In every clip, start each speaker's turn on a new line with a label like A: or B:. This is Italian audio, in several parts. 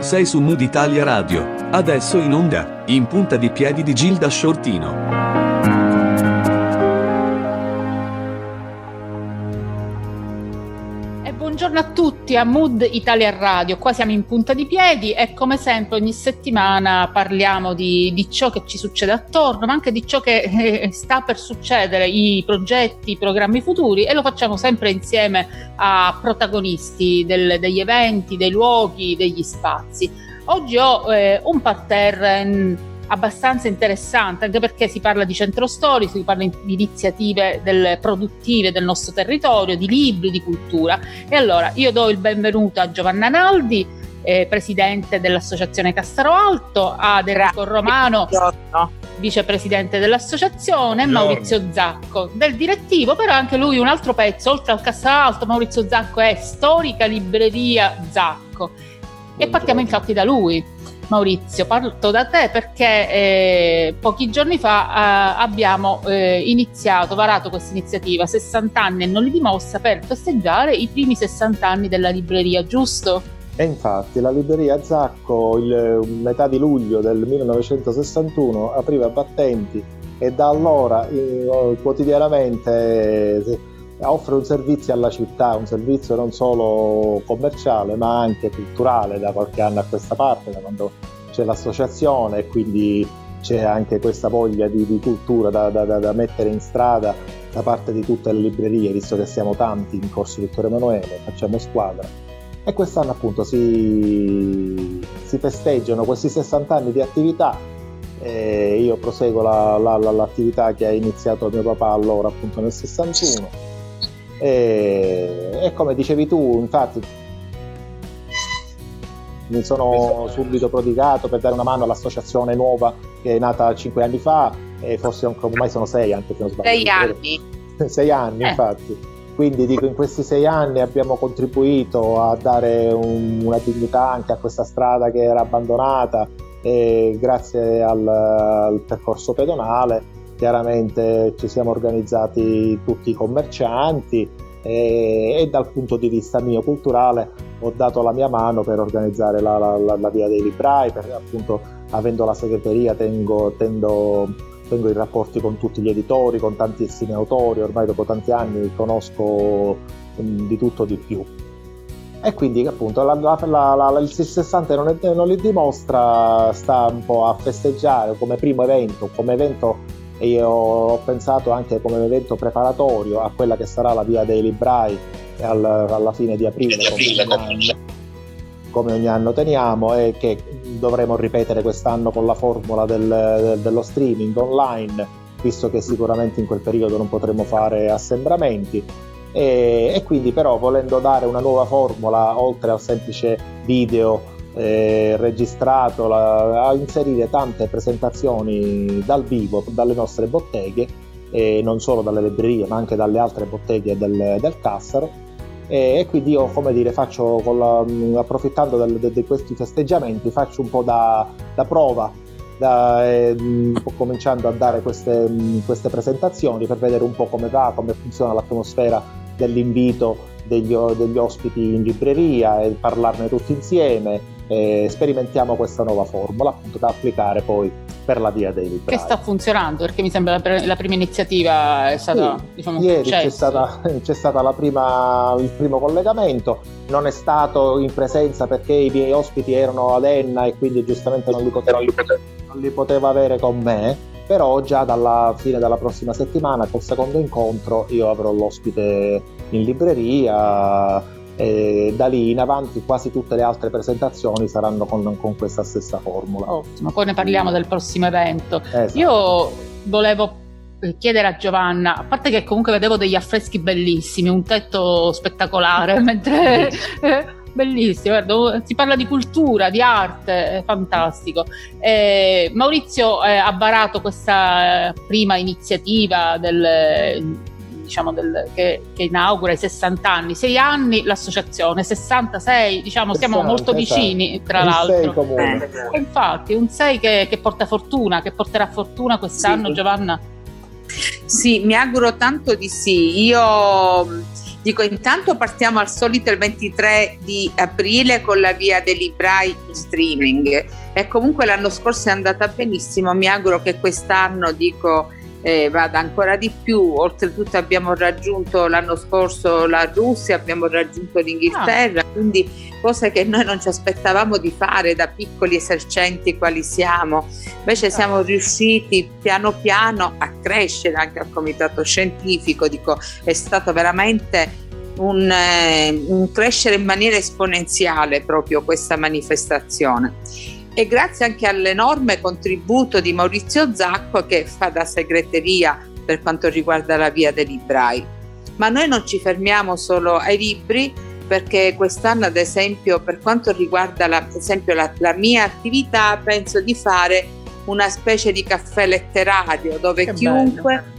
A: Sei su Mood Italia Radio. Adesso in onda, in punta di piedi di Gilda Shortino.
B: buongiorno a tutti a Mood Italia Radio. Qua siamo in punta di piedi e come sempre ogni settimana parliamo di, di ciò che ci succede attorno, ma anche di ciò che eh, sta per succedere, i progetti, i programmi futuri e lo facciamo sempre insieme a protagonisti del, degli eventi, dei luoghi, degli spazi. Oggi ho eh, un parterre abbastanza interessante, anche perché si parla di centro storico, si parla di iniziative del, produttive del nostro territorio, di libri, di cultura. E allora io do il benvenuto a Giovanna Naldi, eh, presidente dell'associazione Cassaro Alto, ad Enrico Romano, vicepresidente dell'associazione, e Maurizio Zacco, del direttivo, però anche lui un altro pezzo, oltre al Cassaro Alto, Maurizio Zacco è storica libreria Zacco. E partiamo infatti da lui. Maurizio, parto da te perché eh, pochi giorni fa eh, abbiamo eh, iniziato, varato questa iniziativa 60 anni e non li dimostra per festeggiare i primi 60 anni della libreria, giusto?
C: E infatti la libreria Zacco il metà di luglio del 1961 apriva battenti e da allora eh, quotidianamente offre un servizio alla città, un servizio non solo commerciale ma anche culturale da qualche anno a questa parte, da quando c'è l'associazione e quindi c'è anche questa voglia di, di cultura da, da, da, mettere in strada da parte di tutte le librerie, visto che siamo tanti in Corso Vittorio Emanuele, facciamo squadra. E quest'anno appunto si, si festeggiano questi 60 anni di attività e io proseguo la, la, la, l'attività che ha iniziato mio papà allora appunto nel 61 e, e come dicevi tu, infatti, mi sono subito prodigato per dare una mano all'associazione nuova che è nata cinque anni fa e forse ormai sono sei anche se non sbaglio.
B: Sei anni.
C: sei anni, eh. infatti. Quindi dico, in questi sei anni abbiamo contribuito a dare un, una dignità anche a questa strada che era abbandonata e grazie al, al percorso pedonale chiaramente ci siamo organizzati tutti i commercianti e, e, dal punto di vista mio culturale ho dato la mia mano per organizzare la, la, la via dei librai, perché appunto avendo la segreteria tengo, tendo, tengo i rapporti con tutti gli editori, con tantissimi autori, ormai dopo tanti anni conosco mh, di tutto di più. E quindi appunto la, la, la, il 60 non, è, non li dimostra, sta un po' a festeggiare come primo evento, come evento e io ho pensato anche come evento preparatorio a quella che sarà la via dei librai al, alla fine di aprile, di aprile come, ogni anno, come, ogni anno teniamo e che dovremo ripetere quest'anno con la formula del, del, dello streaming online visto che sicuramente in quel periodo non potremo fare assembramenti. E, e quindi però volendo dare una nuova formula oltre al semplice video eh, registrato la, a inserire tante presentazioni dal vivo dalle nostre botteghe e non solo dalle librerie ma anche dalle altre botteghe del, del Cassaro. E, e, quindi io come dire faccio la, approfittando di questi festeggiamenti faccio un po' da, da prova da, eh, cominciando a dare queste, queste presentazioni per vedere un po' come va, come funziona l'atmosfera dell'invito degli, degli ospiti in libreria e parlarne tutti insieme e sperimentiamo questa nuova formula appunto da applicare poi per la via dei librai.
B: Che sta funzionando perché mi sembra la, la prima iniziativa è stata
C: sì,
B: diciamo,
C: ieri c'è stata, c'è stata la prima, il primo collegamento non è stato in presenza perché i miei ospiti erano ad Enna e quindi giustamente non li poteva, non li poteva avere con me però già dalla fine della prossima settimana col secondo incontro io avrò l'ospite in libreria e da lì in avanti quasi tutte le altre presentazioni saranno con, con questa stessa formula.
B: Ottimo, poi ne parliamo del prossimo evento. Esatto. Io volevo chiedere a Giovanna, a parte che comunque vedevo degli affreschi bellissimi, un tetto spettacolare, mentre... bellissimo, guarda, si parla di cultura, di arte, è fantastico. Eh, Maurizio eh, ha varato questa prima iniziativa del diciamo, del, che, che, inaugura i 60 anni, 6 anni l'associazione, 66, diciamo, 60, siamo molto vicini esatto. tra l'altro. Eh, infatti, un 6 che, che, porta fortuna, che porterà fortuna quest'anno, sì. Giovanna.
D: Sì, mi auguro tanto di sì. Io dico intanto partiamo al solito il 23 di aprile con la via dei librai in streaming e comunque l'anno scorso è andata benissimo. Mi auguro che quest'anno dico eh, vada ancora di più. Oltretutto abbiamo raggiunto l'anno scorso la Russia, abbiamo raggiunto l'Inghilterra, ah. quindi cose che noi non ci aspettavamo di fare da piccoli esercenti quali siamo. Invece siamo riusciti piano piano a crescere anche al comitato scientifico, dico, è stato veramente un, eh, un crescere in maniera esponenziale proprio questa manifestazione e grazie anche all'enorme contributo di Maurizio Zacco che fa da segreteria per quanto riguarda la via dei librai. Ma noi non ci fermiamo solo ai libri perché quest'anno ad esempio per quanto riguarda la, esempio la, la mia attività penso di fare una specie di caffè letterario dove che chiunque bello.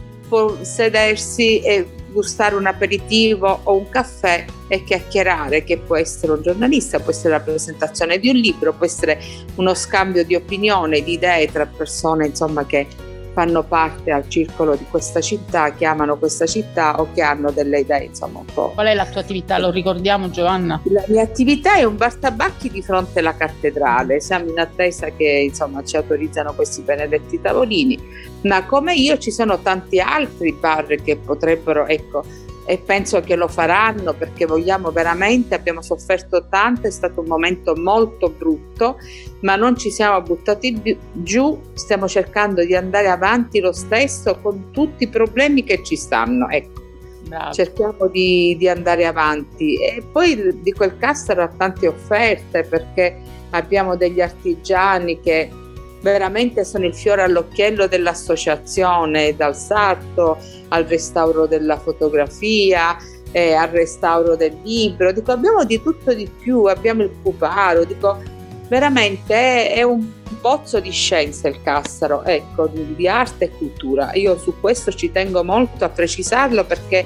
D: Sedersi e gustare un aperitivo o un caffè e chiacchierare, che può essere un giornalista, può essere la presentazione di un libro, può essere uno scambio di opinione, di idee tra persone insomma, che fanno parte al circolo di questa città, che amano questa città o che hanno delle idee, insomma, un po'.
B: Qual è la tua attività? Lo ricordiamo, Giovanna?
D: La mia attività è un bar tabacchi di fronte alla cattedrale. Siamo in attesa che, insomma, ci autorizzano questi benedetti tavolini. Ma come io ci sono tanti altri bar che potrebbero, ecco, e penso che lo faranno perché vogliamo veramente, abbiamo sofferto tanto, è stato un momento molto brutto, ma non ci siamo buttati giù, stiamo cercando di andare avanti lo stesso con tutti i problemi che ci stanno. Ecco. Bravo. Cerchiamo di, di, andare avanti e poi di quel Cassaro ha tante offerte perché abbiamo degli artigiani che veramente sono il fiore all'occhiello dell'associazione, dal sarto al restauro della fotografia, eh, al restauro del libro. Dico, abbiamo di tutto di più, abbiamo il puparo, dico, veramente è, è un pozzo di scienza il Cassaro, ecco, di, di arte e cultura. Io su questo ci tengo molto a precisarlo perché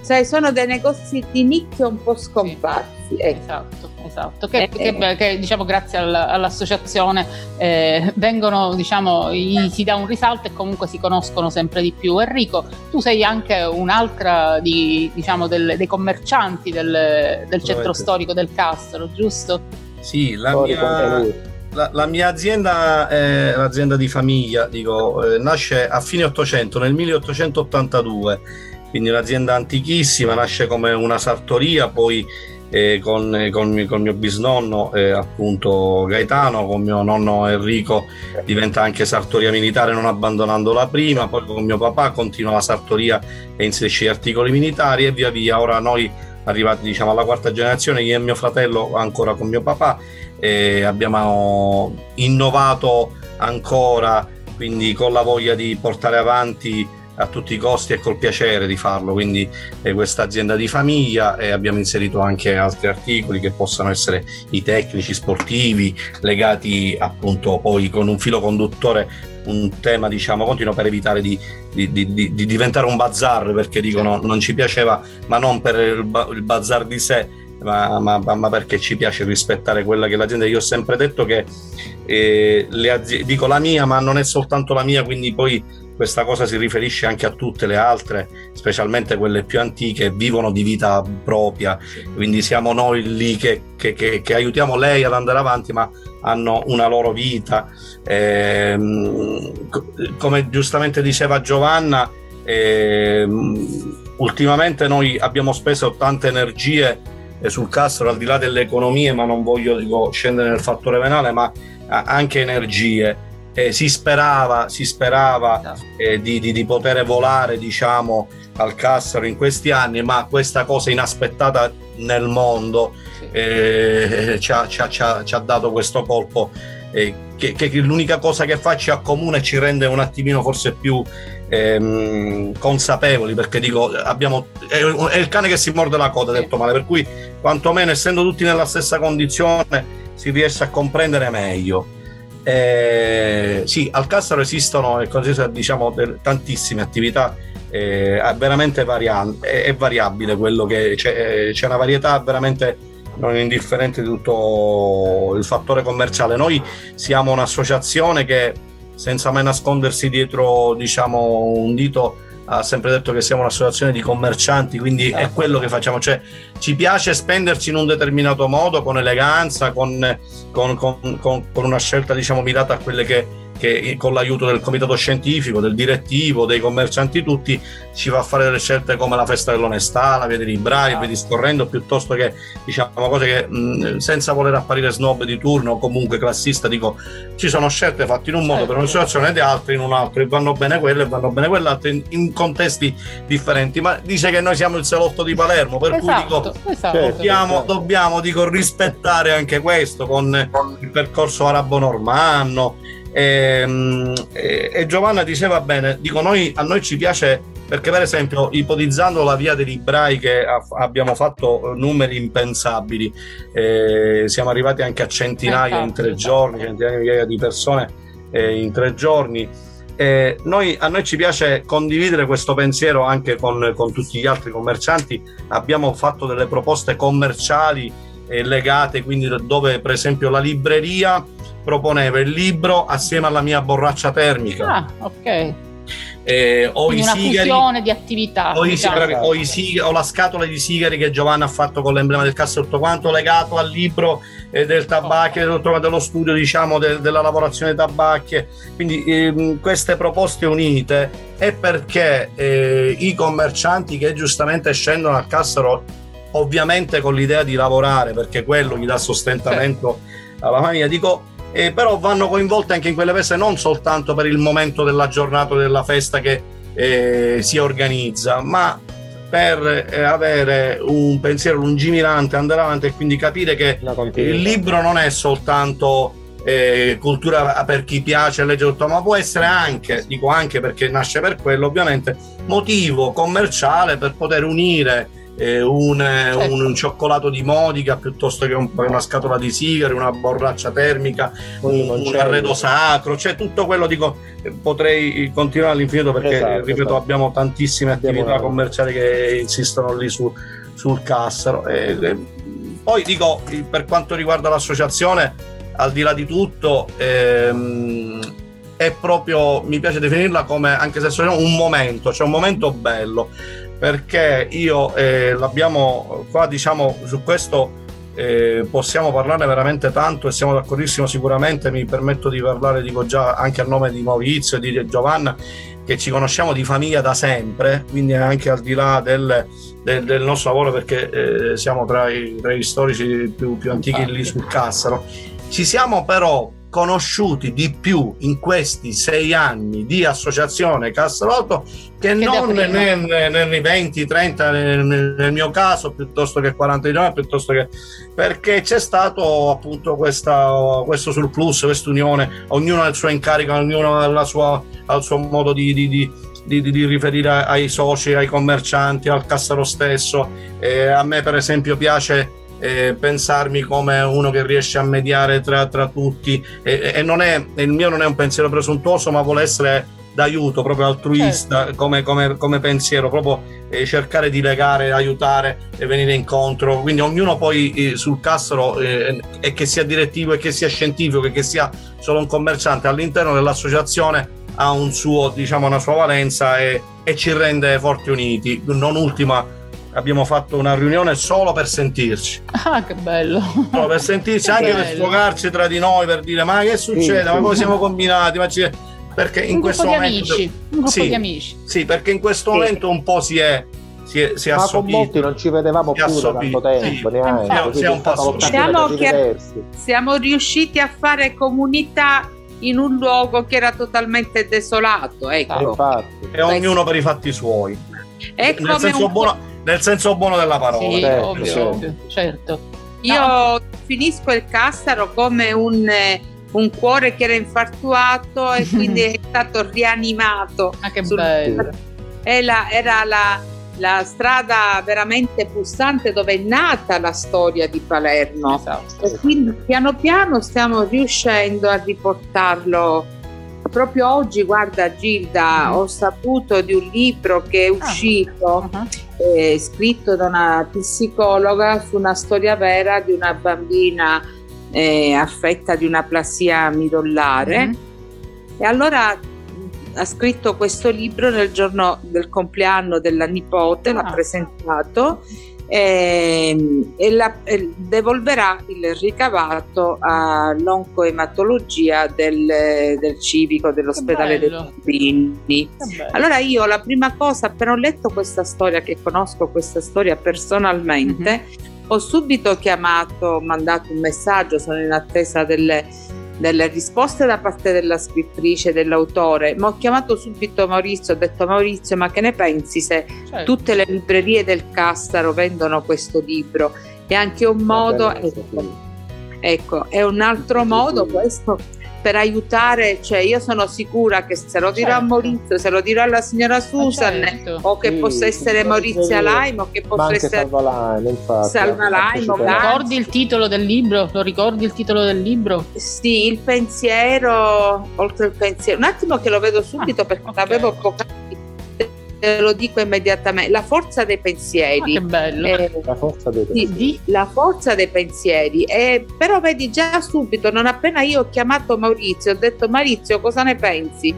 D: sai, sono dei negozi di nicchia un po' scomparsi. Sì,
B: ecco. Esatto, esatto. Che, eh, che, che diciamo grazie alla, all'associazione eh, vengono, diciamo, gli, si dà un risalto e comunque si conoscono sempre di più. Enrico, tu sei anche un'altra di, diciamo, del, dei commercianti del, del centro storico del Castro, giusto?
E: Sì, la mia... La, la, mia azienda è un'azienda di famiglia, dico, eh, nasce a fine 800, nel 1882 quindi un'azienda antichissima, nasce come una sartoria, poi eh, con, con, con, mio bisnonno, eh, appunto Gaetano, con mio nonno Enrico diventa anche sartoria militare non abbandonando la prima, poi con mio papà continua la sartoria e inserisce gli articoli militari e via via, ora noi arrivati diciamo alla quarta generazione, io e mio fratello ancora con mio papà, eh, abbiamo innovato ancora, quindi con la voglia di portare avanti a tutti i costi e col piacere di farlo. Quindi è questa azienda di famiglia e abbiamo inserito anche altri articoli che possano essere i tecnici sportivi legati appunto poi con un filo conduttore un tema diciamo continuo per evitare di, di, di, di diventare un bazar perché dicono non ci piaceva ma non per il, il bazar di sé ma, ma, ma, perché ci piace rispettare quella che è l'azienda. Io ho sempre detto che eh, le aziende, dico la mia, ma non è soltanto la mia, quindi poi questa cosa si riferisce anche a tutte le altre, specialmente quelle più antiche, vivono di vita propria, quindi siamo noi lì che, che, che, che aiutiamo lei ad andare avanti, ma hanno una loro vita. Eh, come giustamente diceva Giovanna, eh, ultimamente noi abbiamo speso tante energie eh, sul Castro, al di là delle economie, ma non voglio dico, scendere nel fattore venale, ma anche energie eh, si sperava, si sperava eh, di, di, di, poter volare diciamo, al Cassaro in questi anni, ma questa cosa inaspettata nel mondo eh, ci, ha, ci, ha, ci, ha, dato questo colpo eh, che, che, l'unica cosa che fa ci accomuna e ci rende un attimino forse più ehm, consapevoli perché dico abbiamo, è, è, il cane che si morde la coda detto male per cui quantomeno essendo tutti nella stessa condizione si riesce a comprendere meglio eh, sì, al Cassaro esistono diciamo, tantissime attività, eh, veramente variante, è, è, variabile quello che c'è, c'è una varietà veramente non indifferente di tutto il fattore commerciale. Noi siamo un'associazione che senza mai nascondersi dietro diciamo, un dito ha sempre detto che siamo un'associazione di commercianti, quindi è quello che facciamo, cioè ci piace spenderci in un determinato modo, con eleganza, con, con, con, con una scelta diciamo mirata a quelle che che con l'aiuto del comitato scientifico, del direttivo, dei commercianti tutti, ci fa fare delle scelte come la festa dell'onestà, la via dei librai, via discorrendo, piuttosto che diciamo cose che mh, senza voler apparire snob di turno o comunque classista, dico ci sono scelte fatte in un modo per un'associazione e di altre in un altro, e vanno bene quelle e vanno bene quell'altro in, in, contesti differenti, ma dice che noi siamo il salotto di Palermo, per esatto, cui dico esatto. dobbiamo, dobbiamo dico, rispettare anche questo con il percorso arabo-normanno e, ehm, e, e, Giovanna diceva bene, dico noi, a noi ci piace perché per esempio ipotizzando la via dei librai che abbiamo fatto numeri impensabili, eh, siamo arrivati anche a centinaia in tre giorni, centinaia di persone eh, in tre giorni. Eh, noi, a noi ci piace condividere questo pensiero anche con, con, tutti gli altri commercianti. Abbiamo fatto delle proposte commerciali eh, legate, quindi dove per esempio la libreria proponeva il libro assieme alla mia borraccia termica.
B: Ah, ok.
E: Eh, o
B: Quindi
E: i
B: una
E: sigari,
B: fusione di attività.
E: O, i, o, i sigari, o, la scatola di sigari che Giovanna ha fatto con l'emblema del cassa tutto quanto legato al libro eh, del tabacchi, oh. dello studio diciamo de, della lavorazione tabacchi. Quindi ehm, queste proposte unite è perché eh, i commercianti che giustamente scendono al Cassaro ovviamente con l'idea di lavorare perché quello gli dà sostentamento certo. alla famiglia dico eh, però vanno coinvolte anche in quelle feste non soltanto per il momento della giornata della festa che eh, si organizza, ma per eh, avere un pensiero lungimirante, andare avanti e quindi capire che il libro non è soltanto eh, cultura per chi piace leggere tutto, ma può essere anche, dico anche perché nasce per quello, ovviamente, motivo commerciale per poter unire eh, un, certo. un, cioccolato di Modica piuttosto che un, una scatola di sigari, una borraccia termica, un, un arredo sacro, cioè tutto quello dico potrei continuare all'infinito perché esatto, ripeto esatto. abbiamo tantissime attività abbiamo commerciali che insistono lì su, sul Cassaro. E, e, poi dico per quanto riguarda l'associazione, al di là di tutto, ehm, è proprio, mi piace definirla come, anche se è un momento, cioè un momento bello perché io eh, l'abbiamo qua diciamo su questo eh, possiamo parlarne veramente tanto e siamo d'accordissimo sicuramente. Mi permetto di parlare dico già anche a nome di Maurizio e di Giovanna che ci conosciamo di famiglia da sempre quindi anche al di là del, del, del nostro lavoro perché eh, siamo tra i, tra i storici più, più antichi lì sul Cassaro. Ci siamo però conosciuti di più in questi sei anni di associazione Cassalotto che, che non nel, nei 20, 30 nel, nel, mio caso piuttosto che 49 piuttosto che perché c'è stato appunto questa, questo surplus, questa unione ognuno ha il suo incarico, ognuno ha, sua, il suo modo di, di, di di, di, di, riferire ai soci, ai commercianti, al cassaro stesso. Eh, a me, per esempio, piace eh, pensarmi come uno che riesce a mediare tra, tra tutti. E, e non è, il mio non è un pensiero presuntuoso ma vuole essere d'aiuto proprio altruista certo. come, come, come, pensiero proprio eh, cercare di legare aiutare e venire incontro. Quindi ognuno poi eh, sul Castro eh, e che sia direttivo e che sia scientifico e che sia solo un commerciante all'interno dell'associazione ha un suo diciamo una sua valenza e, e ci rende forti uniti. Non ultima abbiamo fatto una riunione solo per sentirci.
B: Ah, che bello!
E: Solo per sentirci, anche bello. per sfogarci tra di noi, per dire ma che succede, sì, ma come siamo combinati, ma ci... perché in
B: un
E: questo momento...
B: Amici. Un gruppo
E: sì,
B: di amici.
E: Sì, perché in questo sì. momento un po' si è... Si è, si è
C: ma con molti non ci vedevamo più da tanto tempo, sì. neanche.
D: Siamo, siamo, siamo, che, siamo riusciti a fare comunità in un luogo che era totalmente desolato. Ecco.
E: Infatti. E ognuno per i fatti suoi. È nel senso, buono, nel senso, buono, della parola.
B: Sì, certo, ovvio, certo. certo.
D: Io no. finisco il Cassaro come un, un, cuore che era infartuato e quindi è stato rianimato.
B: Ah, che bello!
D: Era, era la, la, strada veramente pulsante dove è nata la storia di Palermo. Esatto. E quindi piano piano stiamo riuscendo a riportarlo proprio oggi, guarda Gilda, mm. ho saputo di un libro che è ah. uscito, uh-huh. Eh, scritto da una psicologa su una storia vera di una bambina eh, affetta di una plassia midollare. Uh-huh. E allora ha scritto questo libro nel giorno del compleanno della nipote, ah. l'ha presentato e, ehm, e, la, e, devolverà il ricavato all'oncoematologia del, del civico dell'ospedale dei bambini. Allora io la prima cosa, appena ho letto questa storia, che conosco questa storia personalmente, mm-hmm. ho subito chiamato, mandato un messaggio, sono in attesa delle delle risposte da parte della scrittrice, dell'autore, ma ho chiamato subito Maurizio, ho detto Maurizio ma che ne pensi se certo. tutte le librerie del Cassaro vendono questo libro? È anche un modo, ecco, ecco, è un altro modo questo per aiutare, cioè io sono sicura che se lo dirò certo. a Maurizio, se lo dirò alla signora Susan certo. o che sì, possa essere Maurizia Laimo o che possa essere
C: Salva Laimo, infatti,
D: Salva Laimo,
B: ricordi il titolo del libro? Lo ricordi il titolo del libro?
D: Sì, il pensiero, oltre il pensiero, un attimo che lo vedo subito ah, perché okay. l'avevo poco lo dico immediatamente, la forza dei pensieri.
B: Ah, che bello.
C: Eh, la forza dei pensieri.
D: la forza dei pensieri. Eh, però vedi già subito, non appena io ho chiamato Maurizio, ho detto Maurizio cosa ne pensi?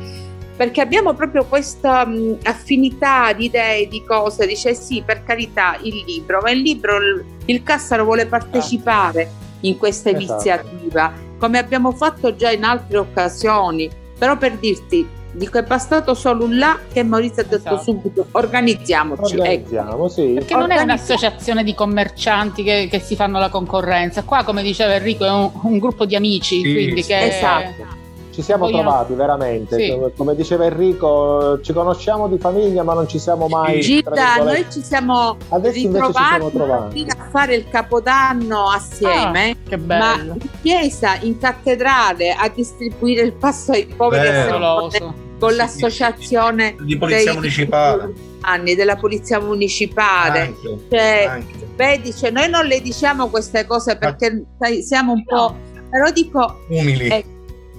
D: Perché abbiamo proprio questa mh, affinità di idee, di cose, dice sì, per carità, il libro, ma il libro, il, il Cassaro vuole partecipare in questa esatto. iniziativa, come abbiamo fatto già in altre occasioni. Però per dirti, Dico, è bastato solo un là che Maurizio ha detto esatto. subito organizziamoci.
C: Ecco. Organizziamo, ecco. sì.
B: Perché non è un'associazione di commercianti che, che, si fanno la concorrenza. Qua, come diceva Enrico, è un, un gruppo di amici. Sì, quindi che
D: esatto.
C: Ci siamo Vogliamo... trovati veramente, sì. come diceva Enrico, ci conosciamo di famiglia ma non ci siamo mai...
D: Gita, noi ci siamo Adesso ritrovati a fare il capodanno assieme,
B: ah, che bello.
D: ma in chiesa, in cattedrale, a distribuire il pasto ai poveri con l'associazione
E: di polizia municipale.
D: anni della polizia municipale.
E: Anche, cioè, anche.
D: vedi cioè, noi non le diciamo queste cose perché sai, siamo un po' però dico
E: umili.
D: eh,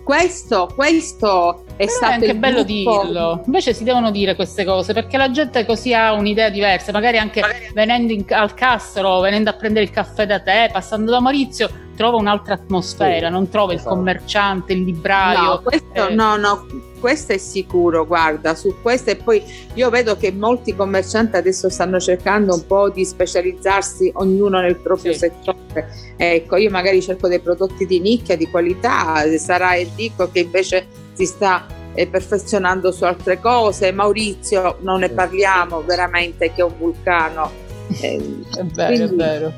D: questo, questo è Però stato è
B: anche bello gruppo... dirlo. Invece si devono dire queste cose perché la gente così ha un'idea diversa. Magari anche venendo in, al Castro, venendo a prendere il caffè da te, passando da Maurizio, trova un'altra atmosfera, sì, non trova esatto. il commerciante, il libraio.
D: No, questo, eh. no, no, questo è sicuro, guarda, su questo e poi io vedo che molti commercianti adesso stanno cercando un po' di specializzarsi ognuno nel proprio sì. settore. Ecco, io magari cerco dei prodotti di nicchia, di qualità, sarà Enrico che invece si sta eh, perfezionando su altre cose, Maurizio non ne parliamo veramente che è un vulcano.
B: Eh, è vero, quindi, è vero.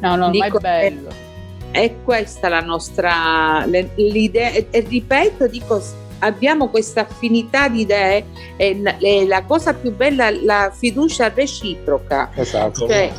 B: No, no, dico, ma è bello.
D: È, questa la nostra l'idea e, e ripeto, dico abbiamo questa affinità di idee e, e la cosa più bella è la fiducia reciproca.
C: Esatto.
D: Cioè,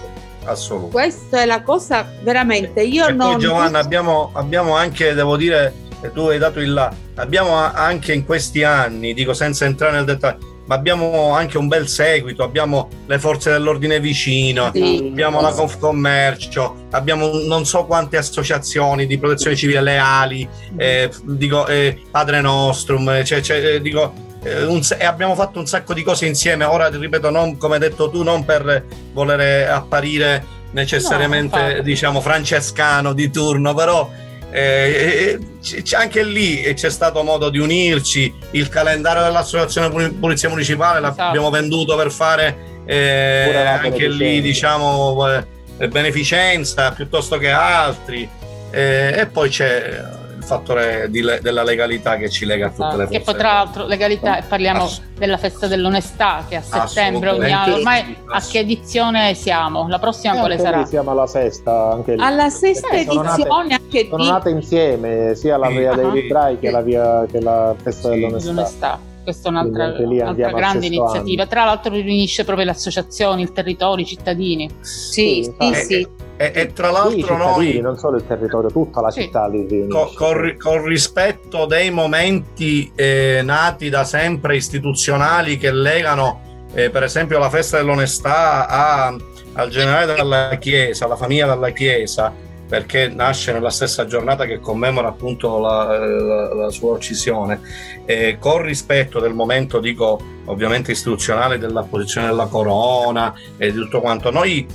E: Assolutamente.
D: Questa è la cosa veramente. Io
E: e
D: non.
E: Poi, Giovanna, abbiamo, abbiamo anche, devo dire, tu hai dato il là, abbiamo anche in questi anni, dico senza entrare nel dettaglio, ma abbiamo anche un bel seguito, abbiamo le forze dell'ordine vicino, sì, abbiamo sì. la Confcommercio, abbiamo non so quante associazioni di protezione civile leali, eh, dico eh, Padre Nostrum, cioè, cioè, eh, dico, eh, un, e abbiamo fatto un sacco di cose insieme, ora ripeto, non come hai detto tu, non per volere apparire necessariamente no, diciamo francescano di turno, però eh, c- anche lì c'è stato modo di unirci. Il calendario dell'associazione Polizia Municipale esatto. l'abbiamo venduto per fare eh, anche lì, diciamo, eh, beneficenza piuttosto che altri. Eh, e poi c'è il fattore le- della legalità che ci lega a tutte le forze.
B: Che poi tra l'altro legalità, e parliamo Ass- della festa dell'onestà che a settembre ogni anno, ormai a che edizione siamo? La prossima eh, quale sarà?
C: Siamo alla sesta, anche lì.
D: Alla sesta eh, edizione nate, anche
C: Sono nate insieme sia la via dei librai che la, via, che la festa sì, dell'onestà. dell'onestà.
B: Questa è un'altra, un'altra grande iniziativa. Anno. Tra l'altro riunisce proprio le associazioni, il territorio, i cittadini.
D: Sì, sì, sì. sì.
E: E, e, tra l'altro noi
C: non solo il territorio tutta la sì. città li
E: con, con, con, rispetto dei momenti eh, nati da sempre istituzionali che legano eh, per esempio la festa dell'onestà a, al generale della chiesa alla famiglia della chiesa perché nasce nella stessa giornata che commemora appunto la, la, la sua uccisione, eh, con rispetto del momento, dico ovviamente istituzionale, della posizione della corona e di tutto quanto. Noi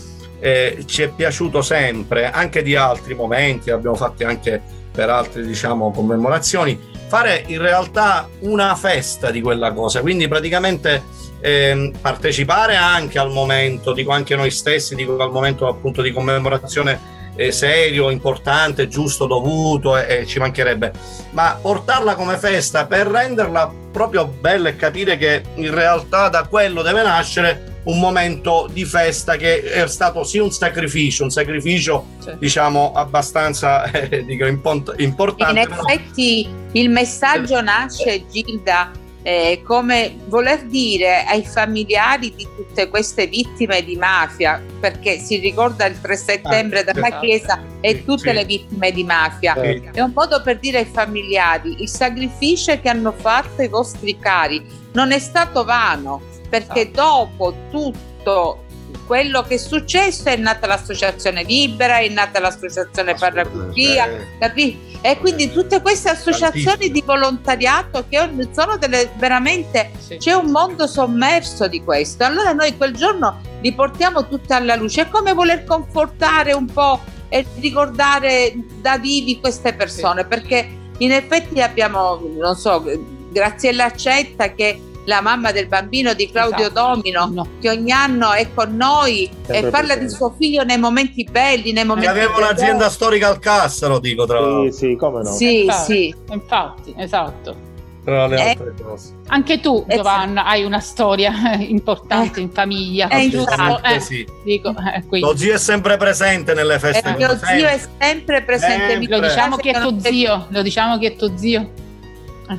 E: eh, ci è piaciuto sempre, anche di altri momenti, abbiamo fatto anche per altre diciamo, commemorazioni, fare in realtà una festa di quella cosa, quindi praticamente eh, partecipare anche al momento, dico anche noi stessi, dico al momento appunto di commemorazione eh, serio, importante, giusto, dovuto e, ci mancherebbe, ma portarla come festa per renderla proprio bella e capire che in realtà da quello deve nascere un momento di festa che è stato sì un sacrificio, un sacrificio certo. diciamo abbastanza eh, dico, importante.
D: In effetti il messaggio nasce Gilda eh, come voler dire ai familiari di tutte queste vittime di mafia, perché si ricorda il 3 settembre ah, dalla. Chiesa e tutte sì. le vittime di mafia, sì. è un modo per dire ai familiari il sacrificio che hanno fatto i vostri cari non è stato vano, perché esatto. dopo tutto quello che è successo è nata l'associazione libera, è nata l'associazione Parracutia, capì? E quindi tutte queste associazioni di volontariato che sono delle veramente c'è un mondo sommerso di questo. Allora noi quel giorno li portiamo tutte alla luce. È come voler confortare un po' e ricordare da vivi queste persone, perché in effetti abbiamo, non so, Graziella Accetta che la mamma del bambino di Claudio esatto. Domino, no. che ogni anno è con noi Sempre e parla di suo figlio nei momenti belli, nei momenti...
E: Aveva un'azienda storica al Cassaro, dico tra
C: l'altro. Sì, sì, come no.
B: Sì, infatti, sì. Infatti, esatto.
E: Tra le eh, altre cose.
B: Anche tu, eh, Giovanna, hai una storia importante eh, in famiglia.
E: È giusto. Eh, sì. Dico, lo zio è sempre presente nelle feste.
D: Eh, lo zio è sempre presente.
B: Sempre. Lo diciamo che è tuo zio. Lo diciamo che è tuo zio.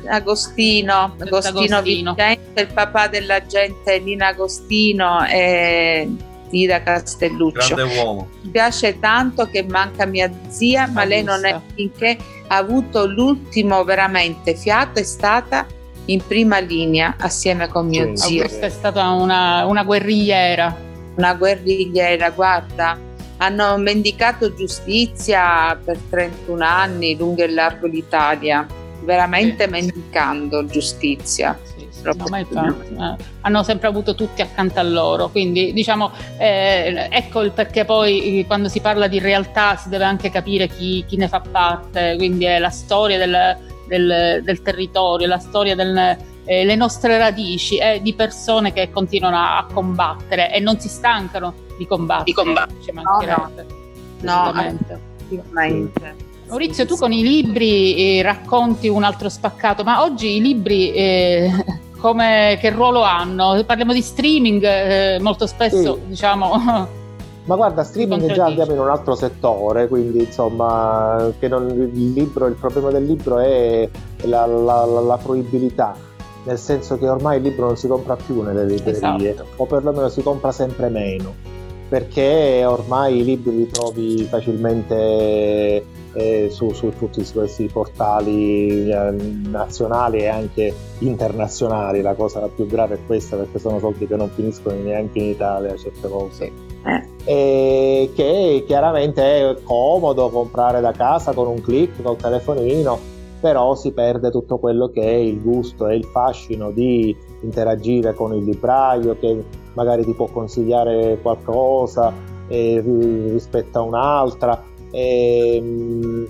D: Agostino, Agostino, Agostino. Vicente, il papà della gente Nina Agostino e Tida Castelluccio.
E: Grande uomo.
D: Mi piace tanto che manca mia zia, ma lei non è finché ha avuto l'ultimo veramente fiato, è stata in prima linea assieme con mio sì, zio.
B: Questa è stata una, una guerrigliera.
D: Una guerrigliera, guarda hanno mendicato giustizia per 31 anni lungo e largo l'Italia veramente sì, mendicando giustizia. Sì, sì, no,
B: infatti, eh, hanno sempre avuto tutti accanto a loro, quindi diciamo eh, ecco il perché poi quando si parla di realtà si deve anche capire chi, chi ne fa parte, quindi è la storia del, del, del territorio, la storia delle eh, nostre radici eh, di persone che continuano a, a, combattere e non si stancano di combattere. Di combattere. Ci mancherebbe.
D: No, no, no assolutamente.
B: Maurizio, tu con i libri eh, racconti un altro spaccato, ma oggi i libri eh, come, che ruolo hanno? Parliamo di streaming eh, molto spesso, sì. diciamo.
C: Ma guarda, streaming già andiamo in un altro settore, quindi insomma, non, il, libro, il problema del libro è la, la, la, la fruibilità nel senso che ormai il libro non si compra più nelle librerie esatto. o perlomeno si compra sempre meno perché ormai i libri li trovi facilmente eh, su, su, tutti questi portali eh, nazionali e anche internazionali. La cosa la più grave è questa perché sono soldi che non finiscono neanche in Italia certe volte. Eh. E che chiaramente è comodo comprare da casa con un click, col telefonino, però si perde tutto quello che è il gusto e il fascino di interagire con il libraio che magari ti può consigliare qualcosa rispetto a un'altra ehm,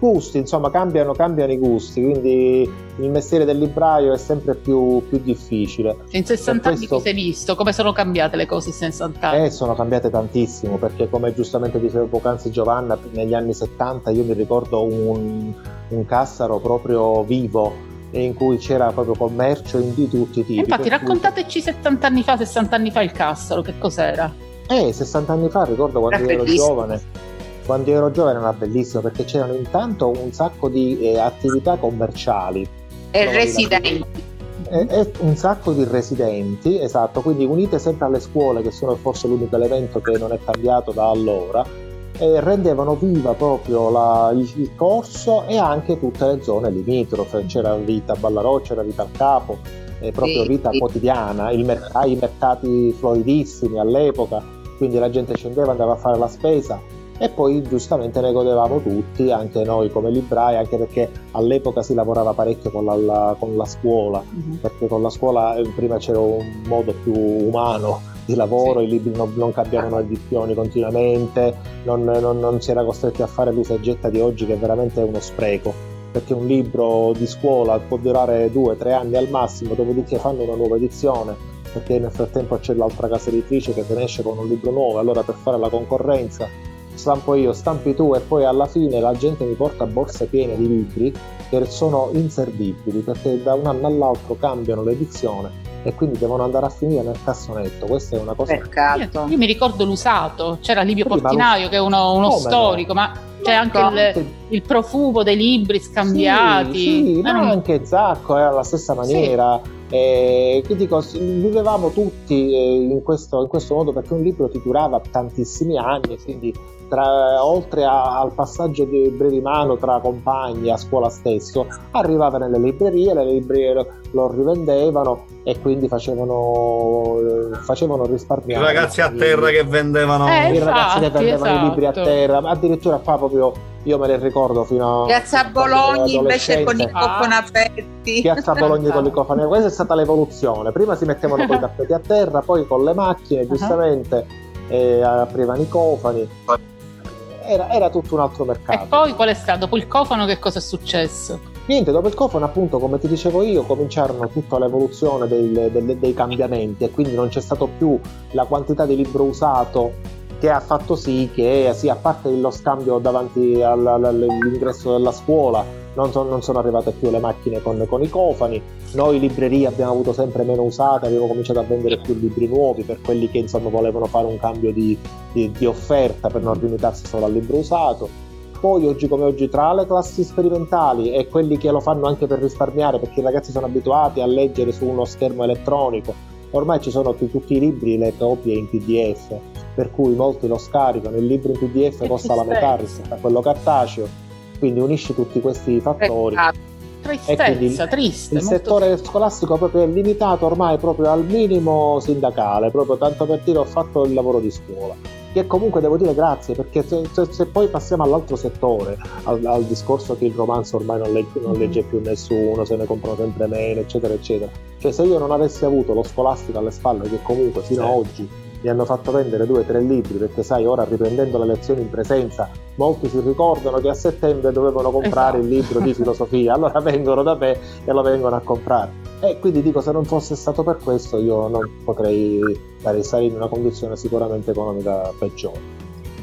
C: gusti, insomma, cambiano, cambiano, i gusti, quindi il mestiere del libraio è sempre più, più difficile.
B: In 60 anni questo... cosa hai visto? Come sono cambiate le cose in 60 anni?
C: Eh, sono cambiate tantissimo, perché come giustamente diceva poc'anzi Giovanna, negli anni 70 io mi ricordo un, un Cassaro proprio vivo, in cui c'era proprio commercio di tutti i tipi.
B: Infatti, raccontateci cui... 70 anni fa, 60 anni fa il Cassaro, che cos'era?
C: Eh, 60 anni fa, ricordo quando ero giovane quando ero giovane era bellissimo perché c'erano intanto un sacco di eh, attività commerciali.
D: E residenti.
C: E, e, un sacco di residenti, esatto, quindi unite sempre alle scuole, che sono forse l'unico elemento che non è cambiato da allora, e rendevano viva proprio la, il, corso e anche tutte le zone limitrofe. C'era vita a Ballarò, c'era vita al Capo, eh, proprio vita quotidiana, merc- i mercati floridissimi all'epoca, quindi la gente scendeva, andava a fare la spesa e poi giustamente ne godevamo tutti, anche noi come librai, anche perché all'epoca si lavorava parecchio con la, la, con la scuola, uh-huh. perché con la scuola eh, prima c'era un modo più umano di lavoro, sì. i libri non, non cambiavano edizioni continuamente, non, non, non, si era costretti a fare l'usa e getta di oggi che veramente è uno spreco. perché un libro di scuola può durare due tre anni al massimo, dopodiché fanno una nuova edizione, perché nel frattempo c'è l'altra casa editrice che te ne esce con un libro nuovo, allora per fare la concorrenza stampo io, stampi tu e poi alla fine la gente mi porta borse piene di libri che sono inservibili perché da un anno all'altro cambiano l'edizione e quindi devono andare a finire nel cassonetto. Questa è una cosa.
B: Peccato. Io, io mi ricordo l'usato, c'era Livio Portinaio che è uno, uno storico, no? ma c'è anche il, il, profumo dei libri scambiati.
C: Sì, sì ma non... anche Zacco era alla stessa maniera. Sì. Eh, quindi vivevamo tutti eh, in, questo, in, questo, modo perché un libro ti durava tantissimi anni, quindi tra, oltre a, al passaggio di brevi mano tra compagni a scuola stesso, arrivava nelle librerie, le librerie lo, lo rivendevano e quindi facevano, facevano risparmiare.
E: I ragazzi a terra che vendevano
C: eh, i ragazzi che vendevano esatto. i libri a terra, addirittura qua proprio io me ne ricordo fino
D: a Piazza Bologna invece con i cofani aperti
C: Piazza Bologna con i cofani questa è stata l'evoluzione prima si mettevano con i tappeti a terra poi con le macchine giustamente uh-huh. aprivano i cofani era, era, tutto un altro mercato.
B: E poi qual è stato? Dopo il cofano che cosa è successo?
C: Niente, dopo il cofano appunto come ti dicevo io cominciarono tutta l'evoluzione dei, dei, dei cambiamenti e quindi non c'è stato più la quantità di libro usato che ha fatto sì che, sì, a parte lo scambio davanti all'ingresso della scuola, non, so, non, sono arrivate più le macchine con, con, i cofani. Noi librerie abbiamo avuto sempre meno usate, abbiamo cominciato a vendere più libri nuovi per quelli che insomma volevano fare un cambio di, di, di offerta per non limitarsi solo al libro usato. Poi oggi come oggi tra le classi sperimentali e quelli che lo fanno anche per risparmiare perché i ragazzi sono abituati a leggere su uno schermo elettronico, ormai ci sono tutti i libri, le copie in PDF, per cui molti lo scaricano, il libro in PDF costa la metà rispetto a quello cartaceo quindi unisci tutti questi fattori.
B: Tristezza, triste.
C: Il settore triste. scolastico proprio è limitato ormai proprio al minimo sindacale, proprio tanto per dire ho fatto il lavoro di scuola. Che comunque devo dire grazie, perché se, se, se poi passiamo all'altro settore, al, al, discorso che il romanzo ormai non, legge, non legge più nessuno, se ne comprano sempre meno, eccetera, eccetera. Cioè se io non avessi avuto lo scolastico alle spalle, che comunque fino sì. ad oggi mi hanno fatto vendere due o tre libri perché sai ora riprendendo le lezioni in presenza molti si ricordano che a settembre dovevano comprare esatto. il libro di filosofia. Allora vengono da me e lo vengono a comprare. E quindi dico se non fosse stato per questo io non potrei stare in una condizione sicuramente economica peggiore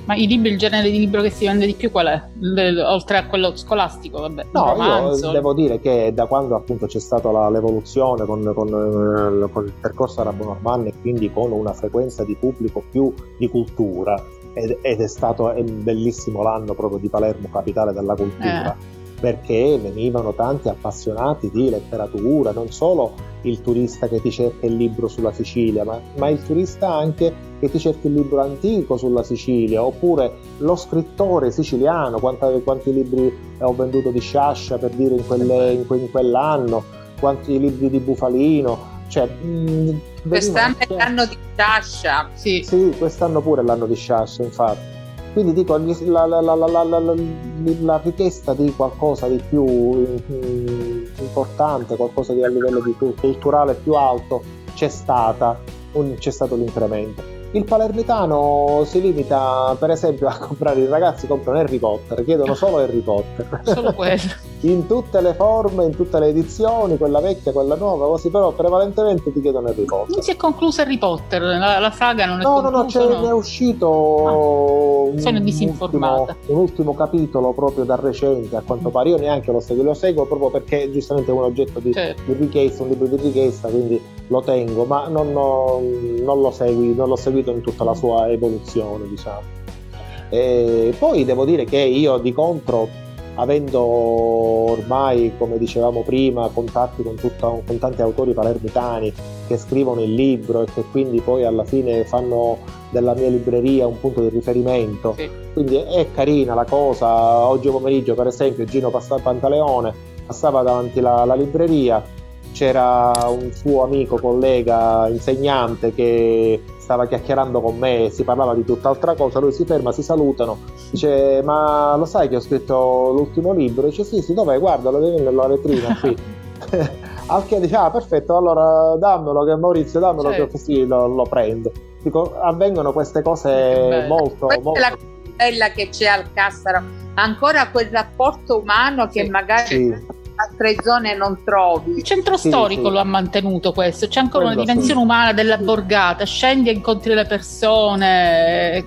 B: ma i libri, il genere di libro che si vende di più qual è? Le, oltre a quello scolastico, vabbè.
C: No, io devo dire che da quando appunto c'è stata la, l'evoluzione con, con, eh, con, il percorso arabo-normanno e quindi con una frequenza di pubblico più di cultura, ed, ed è stato è bellissimo l'anno proprio di Palermo, capitale della cultura. Eh perché venivano tanti appassionati di letteratura, non solo il turista che ti cerca il libro sulla Sicilia, ma, ma, il turista anche che ti cerca il libro antico sulla Sicilia, oppure lo scrittore siciliano, quanta, quanti libri ho venduto di Sciascia per dire in, quelle, in, que, in quell'anno, quanti libri di Bufalino, cioè,
D: mh, quest'anno è l'anno di Sciascia.
C: Sì. sì, quest'anno pure è l'anno di Sciascia, infatti. Quindi dico, la, la, la, la, richiesta di qualcosa di più importante, qualcosa di a livello di culturale più alto, c'è stata, un, c'è stato l'incremento. Il palermitano si limita, per esempio, a comprare, i ragazzi comprano Harry Potter, chiedono solo Harry Potter.
B: Solo quello.
C: in tutte le forme, in tutte le edizioni, quella vecchia, quella nuova, così, però prevalentemente ti chiedono Harry Potter.
B: Non si è conclusa Harry Potter, la, la saga non è no, conclusa?
C: No, no, c'è, no, ne è uscito ah, un,
B: sono disinformata.
C: Ultimo, un ultimo capitolo proprio da recente, a quanto pare. Io neanche lo seguo, lo seguo proprio perché giustamente è un oggetto di, certo. di richiesta, un libro di richiesta, quindi lo tengo, ma non, ho, non lo segui, non l'ho seguito in tutta la sua evoluzione, diciamo. E poi devo dire che io di contro, avendo ormai, come dicevamo prima, contatti con, tutta, con tanti autori palermitani che scrivono il libro e che quindi poi alla fine fanno della mia libreria un punto di riferimento. Sì. Quindi è carina la cosa. Oggi pomeriggio, per esempio, Gino Pantaleone passava davanti alla libreria c'era un suo amico, collega, insegnante che stava chiacchierando con me e si parlava di tutt'altra cosa, lui si ferma, si salutano, dice ma lo sai che ho scritto l'ultimo libro? Dice sì, sì, dov'è? Guarda, lo devi nella vetrina qui. Al che dice ah perfetto, allora dammelo che Maurizio, dammelo certo. che così lo, lo prendo. Dico, avvengono queste cose molto, molto
D: bella che c'è al Cassaro, ancora quel rapporto umano che sì, magari sì. Altre zone non trovi.
B: Il centro sì, storico lo ha mantenuto questo, c'è ancora Quello una dimensione umana della borgata, scendi e incontri le persone.
D: È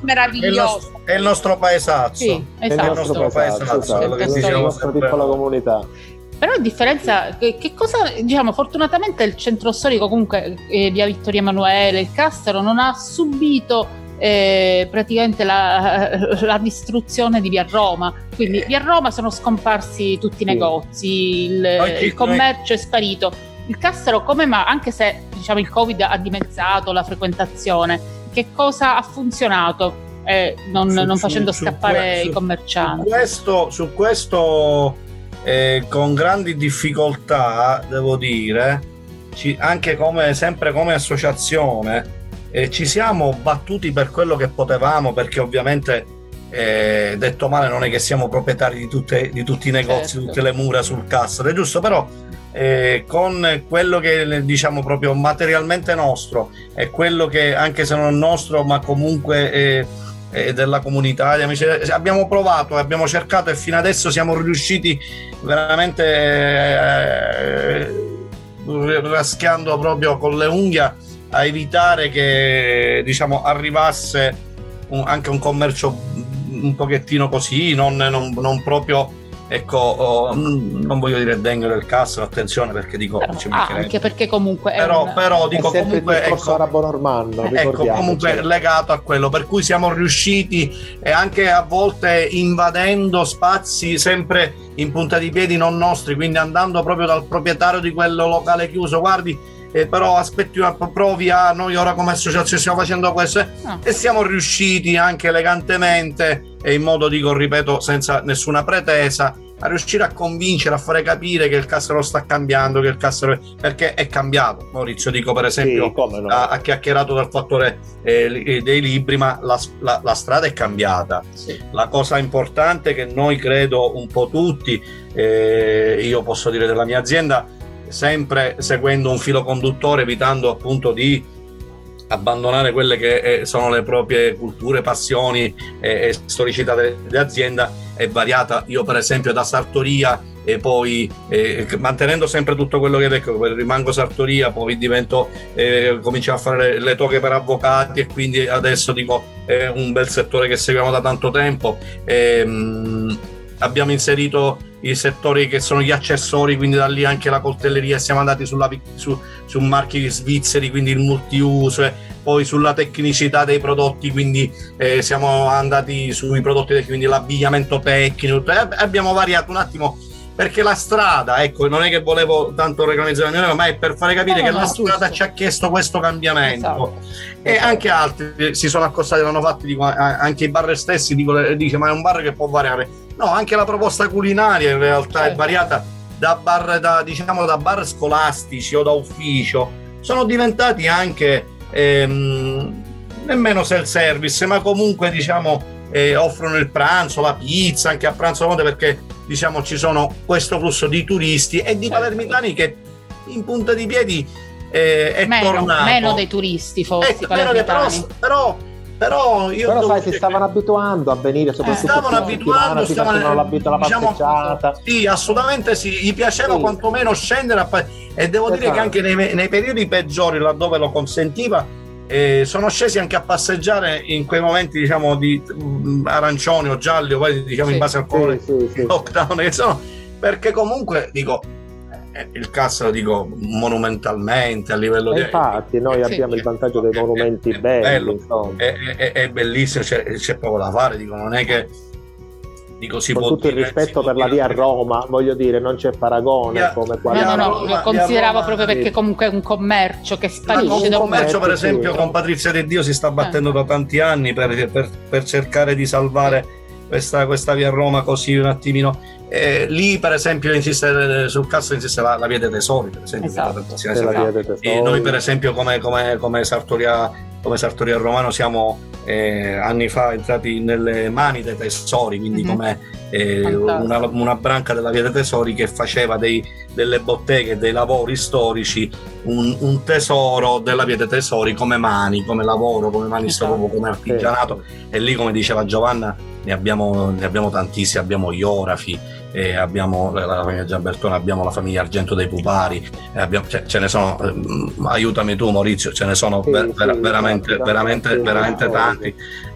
D: meraviglioso.
E: È il nostro paesazzo. Sì,
C: esatto. È il nostro paesazzo, esatto, esatto. la nostra piccola comunità.
B: Però a differenza, che, che, cosa, diciamo, fortunatamente il centro storico, comunque eh, via Vittorio Emanuele, il Castaro, non ha subito eh, praticamente la, la, distruzione di via Roma. Quindi via Roma sono scomparsi tutti i negozi, il, il commercio è sparito. Il Castaro come mai, anche se diciamo, il Covid ha dimezzato la frequentazione, che cosa ha funzionato eh, non, su, non, facendo su, scappare su, i commercianti?
E: Su questo, su questo eh, con grandi difficoltà, devo dire, ci, anche come, sempre come associazione, eh, ci siamo battuti per quello che potevamo, perché ovviamente, eh, detto male, non è che siamo proprietari di, tutte, di tutti i negozi, certo. tutte le mura sul Castro, è giusto, però eh, con quello che diciamo proprio materialmente nostro e quello che anche se non è nostro, ma comunque è e della comunità amici. Abbiamo provato, abbiamo cercato e fino adesso siamo riusciti veramente eh, raschiando proprio con le unghie a evitare che diciamo arrivasse un, anche un commercio un pochettino così, non, non, non proprio ecco, oh, non voglio dire degno del cazzo, attenzione perché dico
B: però, ah, anche perché comunque
E: però, un... però dico
C: è
E: comunque
C: il ecco, arabo normanno
E: ecco comunque legato a quello per cui siamo riusciti e anche a volte invadendo spazi sempre in punta di piedi non nostri quindi andando proprio dal proprietario di quello locale chiuso. Guardi eh, però aspetti provi a noi ora come associazione stiamo facendo questo eh, no. e siamo riusciti anche elegantemente e in modo dico ripeto senza nessuna pretesa a riuscire a convincere, a fare capire che il Cassero sta cambiando, che il Cassero perché è cambiato. Maurizio dico per esempio sì, no. ha, ha, chiacchierato del fattore eh, dei libri, ma la, la, la strada è cambiata. Sì. La cosa importante che noi credo un po' tutti, eh, io posso dire della mia azienda, sempre seguendo un filo conduttore, evitando appunto di abbandonare quelle che eh, sono le proprie culture, passioni e, e storicità dell'azienda è variata. Io per esempio da sartoria e poi eh, mantenendo sempre tutto quello che detto, rimango sartoria, poi divento, eh, cominciamo a fare le, le toghe per avvocati e quindi adesso dico è un bel settore che seguiamo da tanto tempo. E, ehm, mh, abbiamo inserito i settori che sono gli accessori, quindi da lì anche la coltelleria, siamo andati sulla, su, su marchi svizzeri, quindi il multiuso, poi sulla tecnicità dei prodotti, quindi eh, siamo andati sui prodotti, quindi l'abbigliamento tecnico, abbiamo variato un attimo perché la strada, ecco, non è che volevo tanto reclamizzare la mia ma è per fare capire no, che no, la strada ci ha chiesto questo cambiamento. Esatto. E esatto. anche altri si sono accostati, l'hanno fatto, dico, anche i bar stessi dico, dice ma è un bar che può variare. No, anche la proposta culinaria in realtà certo. è variata da bar, da, diciamo, da bar scolastici o da ufficio. Sono diventati anche ehm, nemmeno self-service, ma comunque diciamo eh, offrono il pranzo, la pizza anche a pranzo notte perché diciamo ci sono questo flusso di turisti e di certo. palermitani che in punta di piedi eh, è
B: meno,
E: tornato
B: meno dei turisti forse ecco, però,
E: però però io
C: però sai si stavano che... abituando a venire soprattutto
E: eh, stavano abituando stavano
C: abituando alla diciamo, passeggiata
E: sì assolutamente sì gli piaceva sì. quantomeno scendere a... e devo esatto. dire che anche nei, nei, periodi peggiori laddove lo consentiva eh, sono scesi anche a passeggiare in quei momenti diciamo di um, arancioni o gialli o poi diciamo sì. in base al colore sì, sì, lockdown che sono perché comunque dico eh, il Castro dico monumentalmente a livello
C: e di infatti noi sì, abbiamo il vantaggio dei monumenti è, è belli bello,
E: è, è, è, bellissimo c'è, c'è poco da fare dico non è che dico, si
C: con tutto il rispetto per la via Roma voglio dire non c'è paragone via, come
B: qua no no no lo consideravo Roma, proprio perché comunque è un commercio che sparisce
E: un commercio per esempio sì. con Patrizia De Dio si sta battendo eh. da tanti anni per, per, per cercare di salvare questa, questa, via Roma così un attimino eh, lì per esempio insiste sul cazzo insiste la, la via dei tesori per esempio esatto. noi per esempio come, come, come Sartoria come Sartoria Romano siamo eh, anni fa entrati nelle mani dei tesori, quindi mm-hmm. come eh, una, una, branca della via dei tesori che faceva dei, delle botteghe, dei lavori storici, un, un, tesoro della via dei tesori come mani, come lavoro, come mani esatto. come artigianato. E lì, come diceva Giovanna, ne abbiamo, ne abbiamo tantissimi, abbiamo iografi, eh, abbiamo la famiglia Giambertone, abbiamo la famiglia Argento dei Pupari, eh, abbiamo, ce, ce, ne sono, eh, aiutami tu Maurizio, ce ne sono ver, ver, veramente, veramente, veramente tanti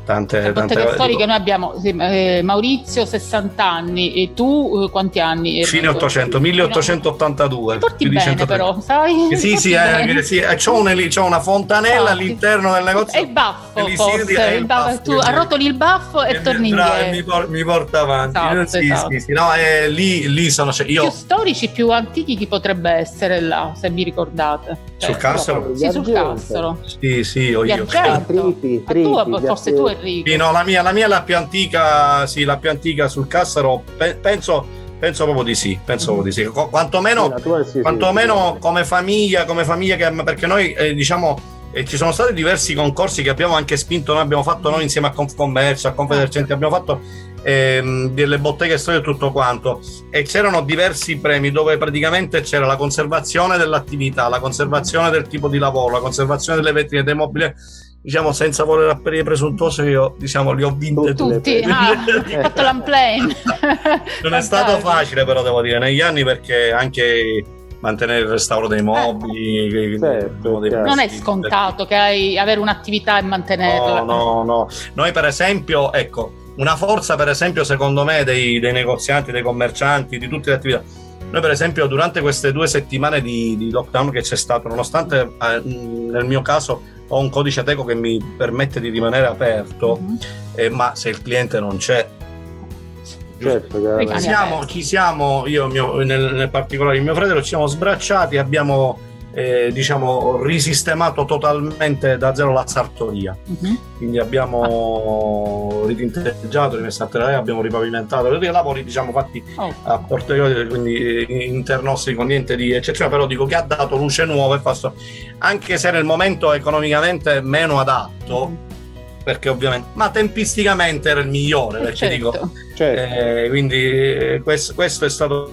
E: tante,
B: tante storiche noi abbiamo sì, eh, Maurizio 60 anni e tu eh, quanti anni?
E: Fine 800, 1882.
B: Ti porti bene 130. però, sai?
E: Sì, sì, eh, sì eh, c'ho, una, c'ho, una fontanella Infatti. all'interno del negozio.
B: È il baffo, forse, il baffo, tu arrotoli il baffo e, e torni indietro.
E: Mi, por- mi, porta avanti. Esatto, sì, esatto. sì, sì, no, eh, lì, lì sono... Cioè, io...
B: Più storici, più antichi chi potrebbe essere là, se vi ricordate.
E: Cioè, sul Cassero?
B: Sì, sul Cassero.
E: Sì, sì, o io.
B: Tripi, tripi, tu, forse tu Enrico.
E: Sì, no, la mia, la mia è la più antica, sì, la più antica sul Cassero, Pe- penso... Penso proprio di sì, penso proprio di sì. Qu- quantomeno, sì, quantomeno sì, come famiglia, come famiglia che, perché noi eh, diciamo eh, ci sono stati diversi concorsi che abbiamo anche spinto, noi abbiamo fatto noi insieme a Confcommercio, a Confedercenti, abbiamo fatto ehm, delle botteghe storie e tutto quanto e c'erano diversi premi dove praticamente c'era la conservazione dell'attività, la conservazione del tipo di lavoro, la conservazione delle vetrine dei mobili diciamo senza voler apparire presuntuoso io diciamo li ho vinte
B: tutti ah, hai fatto l'unplane.
E: Non è stato facile però devo dire negli anni perché anche mantenere il restauro dei mobili
B: eh, certo, dei non è scontato che hai avere un'attività e mantenerla.
E: No no no. Noi per esempio ecco una forza per esempio secondo me dei, dei negozianti dei commercianti di tutte le attività noi per esempio durante queste due settimane di, di lockdown che c'è stato nonostante eh, nel mio caso ho un codice ateco che mi permette di rimanere aperto, mm-hmm. eh, ma se il cliente non c'è,
C: certo,
E: ci, siamo, ci siamo, io mio, nel, nel, particolare il mio fratello, ci siamo sbracciati, abbiamo eh, diciamo risistemato totalmente da zero la sartoria. Uh-huh. Quindi abbiamo ritinteggiato, rimesso a terra, abbiamo ripavimentato i lavori diciamo fatti oh. a posteriori, quindi eh, internostri con niente di eccezionale, però dico che ha dato luce nuova e fatto, anche se nel momento economicamente meno adatto. Uh-huh perché ovviamente, ma tempisticamente era il migliore, perché certo. dico, certo. Eh, quindi eh, questo, questo, è stato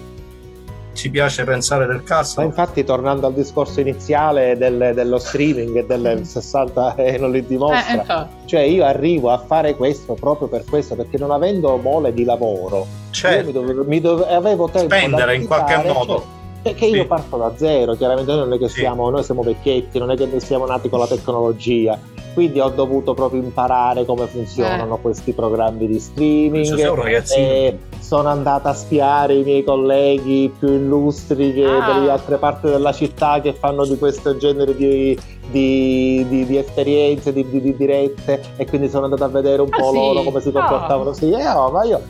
E: ci piace pensare del cast.
C: Ma infatti, tornando al discorso iniziale del, dello streaming e del 60 e non li dimostra, eh, cioè io arrivo a fare questo proprio per questo, perché non avendo mole di lavoro, certo. mi, dove, mi dove, avevo tempo
E: spendere in qualche modo.
C: Cioè, perché io sì. parto da zero, chiaramente noi non è che sì. siamo, noi siamo vecchietti, non è che noi siamo nati con la tecnologia, quindi ho dovuto proprio imparare come funzionano eh. questi programmi di streaming. E sono andata a spiare i miei colleghi più illustri che ah. delle altre parti della città che fanno di questo genere di, di, di, di esperienze, di, dirette e quindi sono andato a vedere un ah, po' sì? loro come si comportavano. Oh. Sì, eh, oh, ma io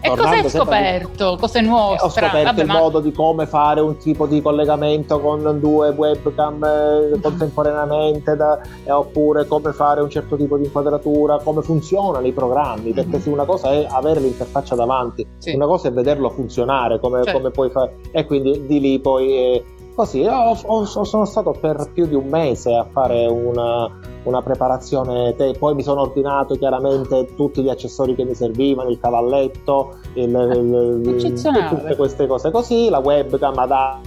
B: e cosa hai scoperto? Cose nuove?
C: Ho scoperto Vabbè, il ma... modo di come fare un tipo di collegamento con due webcam eh, contemporaneamente, da, eh, oppure come fare un certo tipo di inquadratura, come funzionano i programmi, perché mm-hmm. sì, una cosa è avere l'interfaccia davanti, sì. una cosa è vederlo funzionare, come, certo. come puoi fare, e quindi di lì poi... Eh, Così, ho, ho, sono stato per più di un mese a fare una, una preparazione, te, poi mi sono ordinato chiaramente tutti gli accessori che mi servivano, il cavalletto, il, il, tutte queste cose così, la webcam ad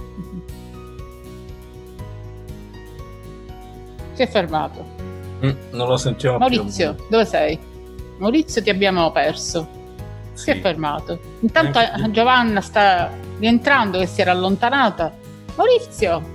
B: Si è fermato.
E: Mm, non lo sentiamo
B: Maurizio,
E: più.
B: dove sei? Maurizio ti abbiamo perso. Sì. Si è fermato. Intanto Giovanna sta rientrando che si era allontanata Maurizio.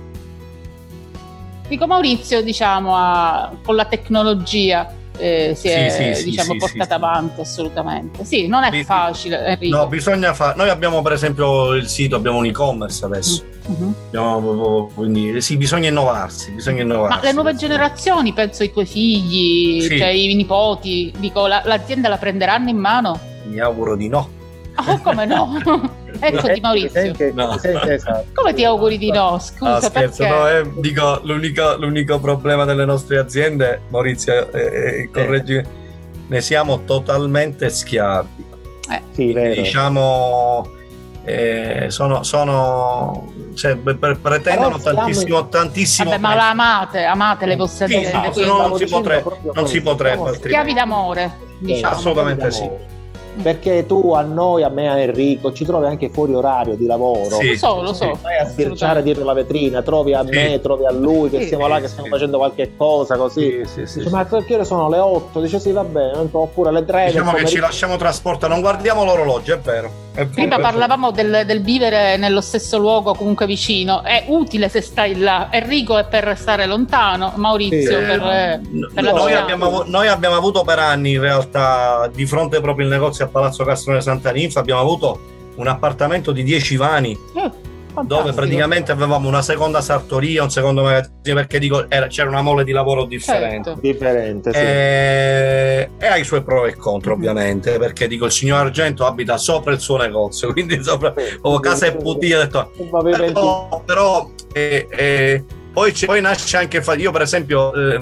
B: Dico Maurizio, diciamo, ha, con la tecnologia eh, si è sì, sì, diciamo, sì, portata avanti assolutamente. Sì, non è facile. Enrico.
E: No, bisogna fare. Noi abbiamo per esempio il sito, abbiamo un e-commerce adesso. Mm-hmm. Abbiamo, quindi sì, bisogna innovarsi, bisogna innovarsi.
B: Ma le nuove generazioni, penso ai tuoi figli, cioè i nipoti, dico, la, l'azienda la prenderanno in mano?
E: Mi auguro di no.
B: Oh, come no? Eccoti Maurizio. no. esatto. Come ti auguri di no? Scusa,
E: ah, scherzo, no, eh, dico, l'unico, l'unico, problema delle nostre aziende, Maurizio, eh, eh, correggi, eh. ne siamo totalmente schiavi.
C: Eh. Sì, vero.
E: Diciamo, eh, sono, sono cioè, pretendono tantissimo, tantissimo.
B: Vabbè, ma la amate, amate le vostre
E: sì, no, se no non si potrebbe, non si potrebbe.
B: Schiavi d'amore, diciamo.
E: Assolutamente sì
C: perché tu a noi, a me, a Enrico, ci trovi anche fuori orario di lavoro.
B: Sì, lo so, lo so.
C: Vai a sbirciare dietro la vetrina, trovi a sì. me, trovi a lui che sì, siamo là che stiamo facendo qualche cosa così. Dice, ma che ore sono le 8? Dice sì, va bene, oppure le 3.
E: Diciamo che ci lasciamo trasportare, non guardiamo l'orologio, è vero.
B: Prima parlavamo del, del, vivere nello stesso luogo, comunque vicino. È utile se stai là. Enrico è per stare lontano, Maurizio sì. per, eh, per
E: no, noi, abbiamo, noi, abbiamo, avuto per anni in realtà di fronte proprio il negozio a Palazzo Castrone Santa Ninfa, abbiamo avuto un appartamento di 10 vani. Eh Fantastico. dove praticamente avevamo una seconda sartoria, un secondo magazzino, perché dico, era, c'era una mole di lavoro differente. Certo.
C: Differente, sì.
E: e, e, ha i suoi pro e contro, ovviamente, perché dico, il signor Argento abita sopra il suo negozio, quindi sopra sì, oh, casa e puttana, ho detto, però, però eh, eh, poi, poi, nasce anche, io per esempio, eh,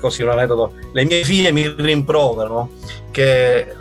E: così un aneddoto, le mie figlie mi rimproverano che eh,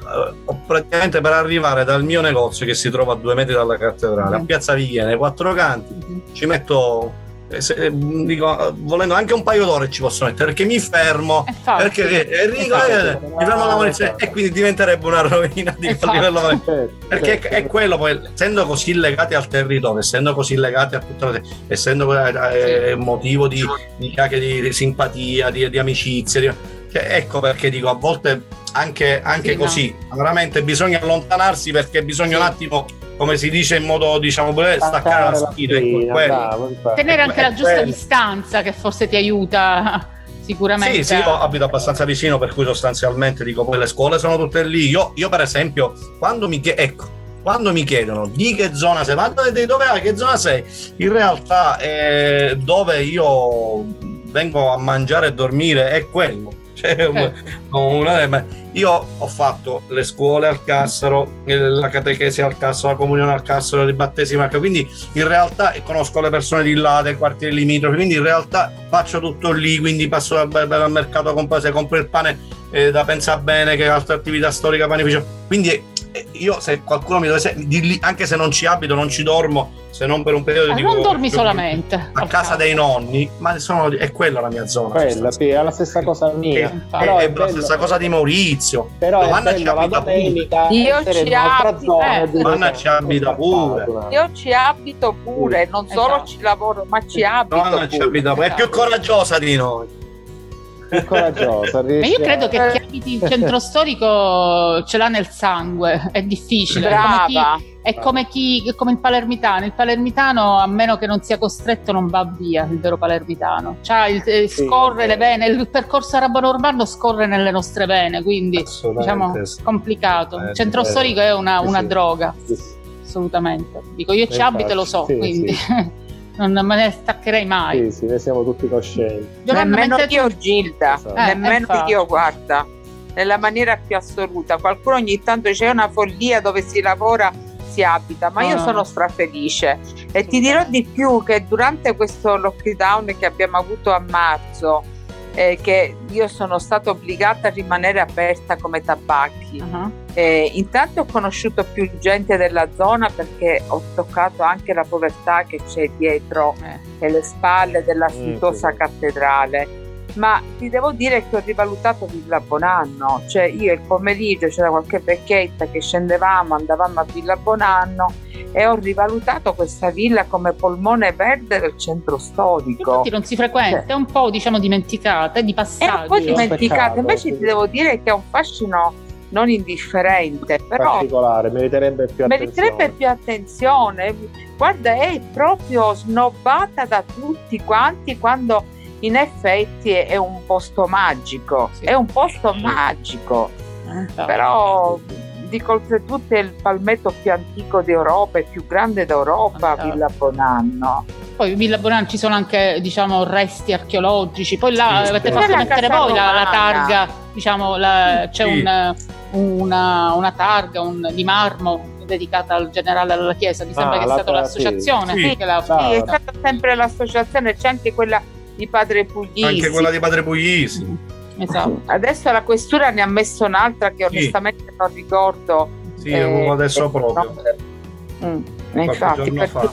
E: praticamente per arrivare dal mio negozio che si trova a due metri dalla cattedrale a Piazza Viglia nei quattro canti mm. ci metto se, eh, dico, volendo anche un paio d'ore ci posso mettere perché mi fermo perché Enrico eh, mi fermo la munizione e quindi diventerebbe una rovina di livello certo, perché certo. è quello poi essendo così legati al territorio essendo così legati a tutta la essendo eh, motivo di, di, di, di simpatia di, di amicizia cioè, ecco perché dico a volte anche, anche sì, così no. veramente bisogna allontanarsi perché bisogna sì. un attimo come si dice in modo diciamo staccare la spina ecco,
B: tenere anche la giusta quello. distanza che forse ti aiuta sicuramente
E: sì sì io abito abbastanza vicino per cui sostanzialmente dico poi le scuole sono tutte lì io, io per esempio quando mi chiedo ecco quando mi chiedono di che zona sei, ma dove, dove hai, che zona sei? In realtà eh, dove io vengo a mangiare e dormire è quello cioè, eh. una, io ho fatto le scuole al Cassaro, la catechesi al Cassaro, la comunione al Cassaro, il battesimo al Cassaro, quindi in realtà conosco le persone di là, dei quartieri limitrofi, quindi in realtà faccio tutto lì, quindi passo dal, mercato, compro, se compro il pane eh, da pensare bene, che altre attività storiche, panificio, quindi io se qualcuno mi dovesse dirgli, anche se non ci abito, non ci dormo, se non per un periodo
B: ah,
E: di
B: non dormi solamente
E: a casa dei nonni, ma sono, è quella la mia zona.
C: Quella, sì, è la stessa cosa mia.
E: È, però è, è la stessa cosa di Maurizio.
C: Però Giovanna ci abita
D: domenica, io ci abito,
E: eh. Giovanna ci abita pure.
D: Io ci abito pure, non solo esatto. ci lavoro, ma ci abito. Giovanna ci abita
E: pure. È più coraggiosa di noi
C: è coraggiosa.
B: Ma io credo che abiti il centro storico ce l'ha nel sangue, è difficile.
D: Brava.
B: È come, chi, è come il palermitano. Il palermitano, a meno che non sia costretto, non va via. Il vero palermitano il, eh, scorre sì, le vene. Il percorso arabo-normando scorre nelle nostre vene, quindi diciamo complicato. Il centro eh, storico è una, una sì, droga. Sì. Assolutamente. Dico, io ci abito e lo so, quindi. non me ne staccherei mai.
C: Sì, sì, ne siamo tutti coscienti.
D: Nemmeno mentre... io, Gilda, esatto. eh, nemmeno esatto. io, guarda, nella maniera più assoluta. Qualcuno ogni tanto c'è una follia dove si lavora, si abita, ma io ah. sono strafelice. E ti dirò di più che durante questo lockdown che abbiamo avuto a marzo, eh, che io sono stata obbligata a rimanere aperta come tabacchi. Uh-huh. Eh, intanto ho conosciuto più gente della zona perché ho toccato anche la povertà che c'è dietro eh. le spalle della suntuosa mm, cattedrale. Ma ti devo dire che ho rivalutato Villa Bonanno, cioè io il pomeriggio c'era qualche vecchietta che scendevamo, andavamo a Villa Bonanno e ho rivalutato questa villa come polmone verde del centro storico.
B: Infatti non si frequenta, cioè, è un po' diciamo dimenticata, è di passaggio.
D: È un po' dimenticata, invece sì. ti devo dire che è un fascino non indifferente, però
C: particolare, meriterebbe più
D: meriterebbe attenzione. più attenzione. Guarda, è proprio snobbata da tutti quanti quando in effetti è un posto magico, sì. è un posto magico. Eh, però dico oltretutto è il palmetto più antico d'Europa e più grande d'Europa, ah, Villa Bonanno.
B: Poi Villa Bonanno ci sono anche diciamo resti archeologici, poi là sì, avete fatto mettere voi la, la, targa, diciamo la, c'è sì. un, una, una, targa un, di marmo dedicata al generale della Chiesa, mi sembra ah, che è stata l'associazione.
D: Sì, che l'ha sì, è stata sempre l'associazione, c'è anche quella di Padre Puglisi.
E: Anche quella di Padre Puglisi.
D: Esatto. Adesso la questura ne ha messo un'altra che onestamente sì. non ricordo.
E: Sì, eh, adesso proprio.
D: Mm, infatti, perché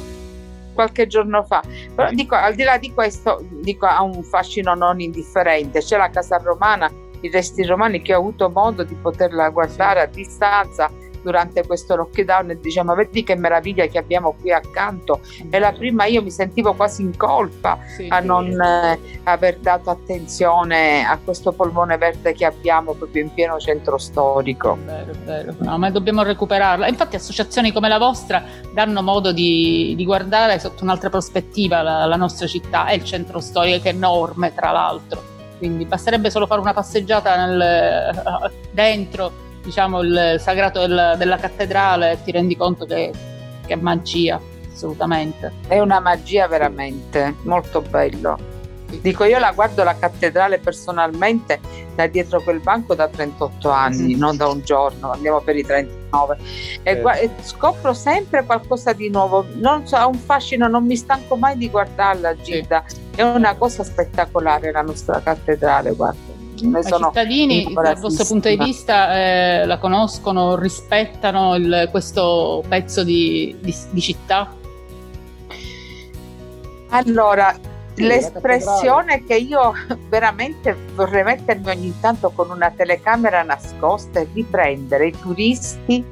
D: qualche giorno fa. Però dico, al di là di questo, dico, ha un fascino non indifferente. C'è la Casa Romana, i resti romani che ho avuto modo di poterla guardare a distanza durante questo lockdown e diciamo vedi che meraviglia che abbiamo qui accanto e la prima io mi sentivo quasi in colpa sì, a non eh, aver dato attenzione a questo polmone verde che abbiamo proprio in pieno centro storico.
B: È vero, è vero. No, ma dobbiamo recuperarla. Infatti associazioni come la vostra danno modo di, di guardare sotto un'altra prospettiva la, la nostra città e il centro storico che è enorme tra l'altro. Quindi basterebbe solo fare una passeggiata nel, dentro diciamo, il sagrato del, della cattedrale ti rendi conto che, che è magia, assolutamente.
D: È una magia veramente, molto bello. Dico, io la guardo la cattedrale personalmente da dietro quel banco da 38 anni, mm. non da un giorno, andiamo per i 39. E, eh. e, scopro sempre qualcosa di nuovo. Non so, ha un fascino, non mi stanco mai di guardarla, Gilda. Sì. È una cosa spettacolare la nostra cattedrale, guarda
B: i cittadini dal vostro punto di vista eh, la conoscono, rispettano il, questo pezzo di, di, di città?
D: Allora, l'espressione che io veramente vorrei mettermi ogni tanto con una telecamera nascosta e riprendere i turisti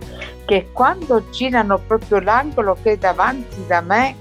D: che quando girano proprio l'angolo che è davanti da me,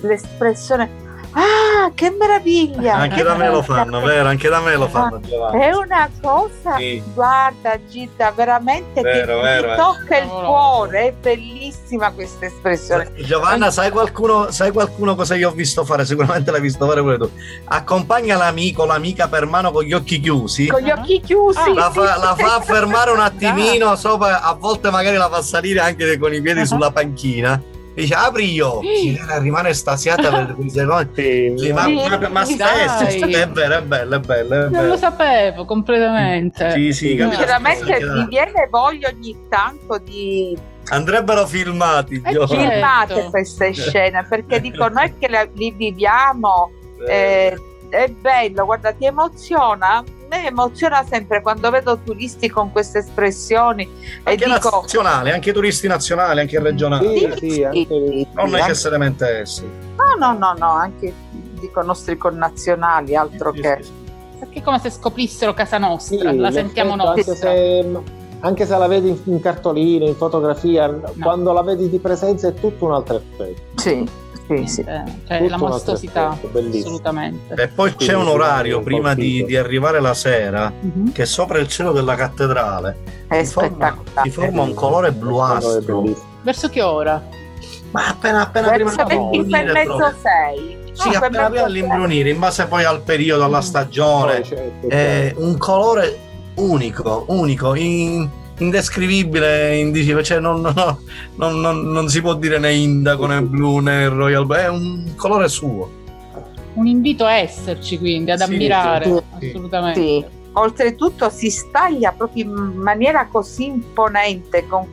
D: l'espressione Ah, che meraviglia!
E: Anche da me lo fanno, vero? Anche da me lo fanno.
D: Giovanni. È una cosa, sì. guarda Gita, veramente vero, che vero, mi tocca eh. il cuore, è bellissima questa espressione.
E: Giovanna, sai qualcuno, sai qualcuno cosa io ho visto fare? Sicuramente l'hai visto fare pure tu. Accompagna l'amico, l'amica per mano con gli occhi chiusi.
D: Con gli occhi chiusi.
E: La, fa, la fa fermare un attimino, sopra, a volte magari la fa salire anche con i piedi sulla panchina dice apri gli occhi rimane estasiata per quei secondi sì, ma, ma, ma stesso è vero è bello è bello, è bello.
B: non lo sapevo completamente.
E: Sì sì
D: veramente mi viene voglia ogni tanto di
E: andrebbero filmati
D: eh, filmate certo. queste scene perché dico noi che li viviamo eh, è bello guarda ti emoziona me emoziona sempre quando vedo turisti con queste espressioni.
E: Anche
D: e dico...
E: nazionale, anche turisti nazionali, anche regionali.
C: Sì, sì, sì, anche...
E: Non necessariamente essi.
D: No, no, no, no, anche dico nostri connazionali, altro che...
B: Perché è come se scoprissero casa nostra, la sentiamo noi.
C: Anche se, anche se la vedi in cartolina, in fotografia, no. quando la vedi di presenza è tutto un altro effetto.
D: Sì, sì, sì.
B: Eh, cioè la mastosità assolutamente.
E: E poi c'è un orario prima di, di, arrivare la sera uh-huh. che sopra il cielo della cattedrale.
D: È si forma,
E: si forma un colore bluastro
B: verso che ora?
E: ma appena appena
D: verso prima di per mezzo sei.
E: Sì, no, appena prima all'imbrunire, in base poi al periodo, alla stagione, certo, certo. un colore unico, unico, in, indescrivibile, indicibile, cioè non, no, non, non, non, si può dire né indaco né blu né royal blue, è un colore suo.
B: Un invito a esserci quindi, ad sì, ammirare, sì, assolutamente. Sì.
D: Oltretutto si staglia proprio in maniera così imponente con,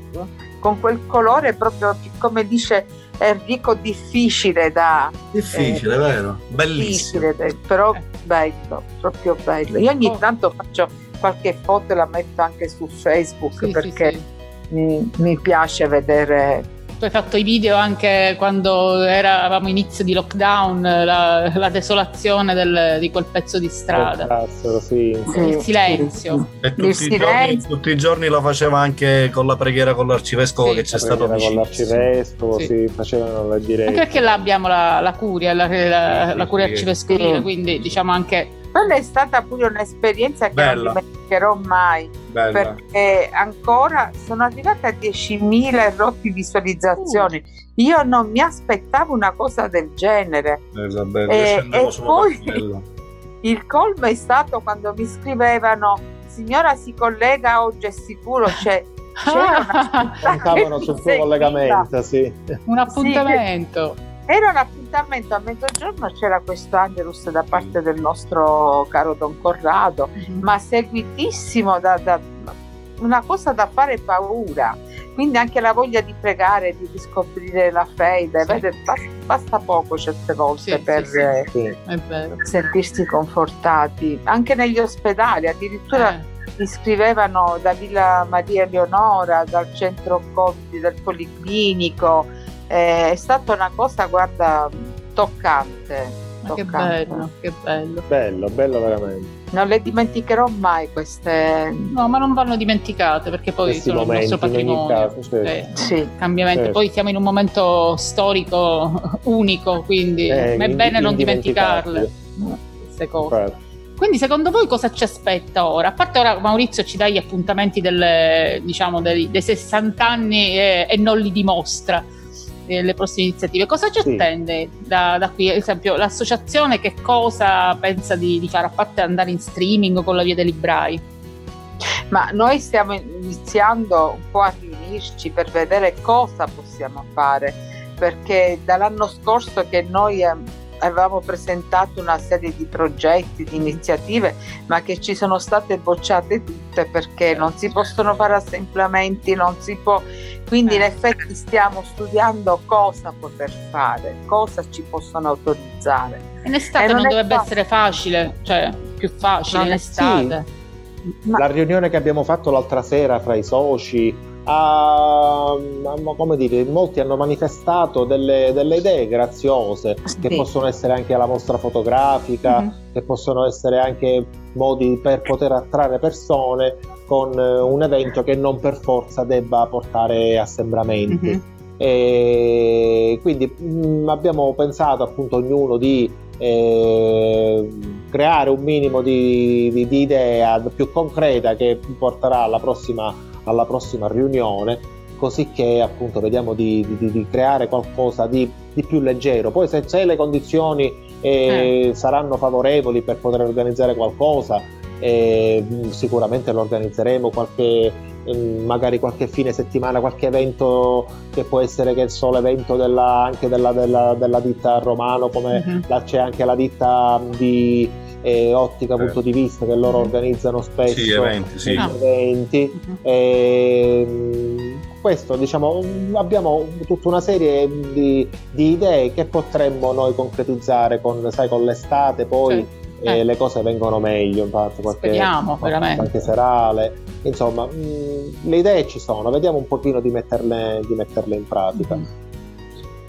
D: con quel colore proprio come dice Enrico difficile da
E: difficile eh, vero bellissimo
D: difficile, però bello proprio bello io ogni oh. tanto faccio qualche foto la metto anche su Facebook sì, perché sì, sì. Mi, mi piace vedere
B: tu hai fatto i video anche quando eravamo inizio di lockdown, la, la desolazione del, di quel pezzo di strada.
C: Cazzo, sì.
B: Il silenzio.
E: E tutti, il silenzio. Giorni, tutti, i giorni lo faceva anche con la preghiera con l'arcivescovo sì, che c'è stato
C: vicino. Con l'arcivescovo, sì. facevano le dirette.
B: Anche perché là abbiamo la, la curia, la, la, la curia arcivescovile, quindi diciamo anche
D: quella è stata pure un'esperienza che Bella. non dimenticherò mai Bella. perché ancora sono arrivata a 10.000 e rotti visualizzazioni. Uh. Io non mi aspettavo una cosa del genere.
E: Isabella, e, e poi
D: il colmo è stato quando mi scrivevano signora si collega oggi è sicuro cioè
C: c'era una sul suo collegamento sì.
B: un appuntamento
D: sì, era un appuntamento a mezzogiorno, c'era questo Angelus da parte del nostro caro Don Corrado, mm-hmm. ma seguitissimo da, da, una cosa da fare paura. Quindi anche la voglia di pregare, di riscoprire la fede, sì. Vede, basta, basta, poco certe volte sì, per sì, eh, sentirsi confortati. Anche negli ospedali, addirittura eh. mi scrivevano da Villa Maria Leonora, dal centro Covid, dal Policlinico, eh, è stata una cosa, guarda, toccante.
B: Che bello, che bello.
C: Bello, bello veramente.
D: Non le dimenticherò mai queste.
B: No, ma non vanno dimenticate perché poi
C: Questi
B: sono il nostro patrimonio.
C: Caso, certo.
B: eh,
D: sì.
B: Cambiamento. Certo. Poi siamo in un momento storico unico, quindi eh, è bene non dimenticarle queste cose. Certo. Quindi secondo voi cosa ci aspetta ora? A parte ora Maurizio ci dà gli appuntamenti delle, diciamo, dei, dei 60 anni e, e non li dimostra le prossime iniziative. Cosa ci sì. attende da, da, qui? Ad esempio, l'associazione che cosa pensa di, di, fare a parte andare in streaming con la via dei librai?
D: Ma noi stiamo iniziando un po' a riunirci per vedere cosa possiamo fare, perché dall'anno scorso che noi avevamo presentato una serie di progetti, di iniziative, ma che ci sono state bocciate tutte perché non si possono fare assemblamenti, non si può. Quindi in certo. effetti stiamo studiando cosa poter fare, cosa ci possono autorizzare.
B: In estate non, non dovrebbe facile. essere facile, cioè più facile non in estate.
C: Sì. La riunione che abbiamo fatto l'altra sera fra i soci a, a, come dire, molti hanno manifestato delle, delle idee graziose sì. che possono essere anche la mostra fotografica, mm-hmm. che possono essere anche modi per poter attrarre persone con eh, un evento che non per forza debba portare assembramenti. Mm-hmm. E quindi mh, mm, abbiamo pensato appunto ognuno di eh, creare un minimo di, di, di idea più concreta che porterà alla prossima alla prossima riunione, così che appunto vediamo di, di, di creare qualcosa di, di, più leggero. Poi se, se le condizioni eh, eh. saranno favorevoli per poter organizzare qualcosa, eh, sicuramente lo organizzeremo qualche mm, magari qualche fine settimana, qualche evento che può essere che il solo evento della, anche della, della, della ditta romano, come la, c'è anche la ditta di e ottica eh. punto di vista che loro organizzano spesso
E: sì, eventi, sì.
C: eventi. Mm-hmm. E, questo diciamo abbiamo tutta una serie di, di, idee che potremmo noi concretizzare con, sai, con l'estate poi sì. Eh. le cose vengono meglio infatti qualche,
B: Speriamo, veramente.
C: anche serale insomma mh, le idee ci sono vediamo un pochino di metterle, di metterle in pratica mm-hmm.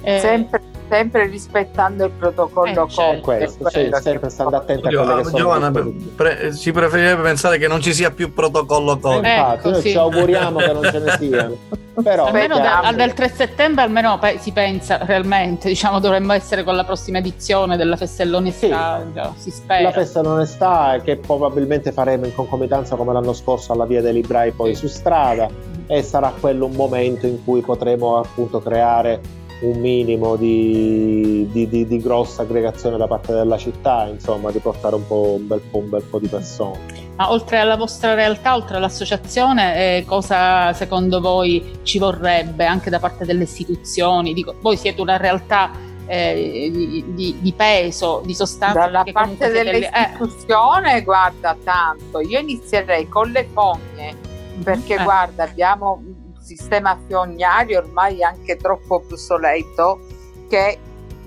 D: eh, sempre sempre rispettando il protocollo eh, certo.
C: questo, sì, sempre stando attenti a quelle che Giovanna,
E: pre- si preferirebbe pensare che non ci sia più protocollo Covid
C: eh, infatti noi ci auguriamo che non ce ne siano però
B: almeno da, del 3 settembre almeno pe- si pensa realmente diciamo dovremmo essere con la prossima edizione della festa dell'onestà sì. si spera.
C: La festa dell'onestà che probabilmente faremo in concomitanza come l'anno scorso alla via dei librai poi su strada e sarà quello un momento in cui potremo appunto creare un minimo di, di, di, di, grossa aggregazione da parte della città, insomma, di portare un, po', un, bel, po', un bel po' di persone.
B: Ma oltre alla vostra realtà, oltre all'associazione, eh, cosa secondo voi ci vorrebbe anche da parte delle istituzioni? Dico, voi siete una realtà eh, di, di, peso, di sostanza.
D: Dalla parte dell'istituzione, eh. guarda, tanto. Io inizierei con le fogne, perché eh. guarda, abbiamo sistema fognario ormai anche troppo obsoleto che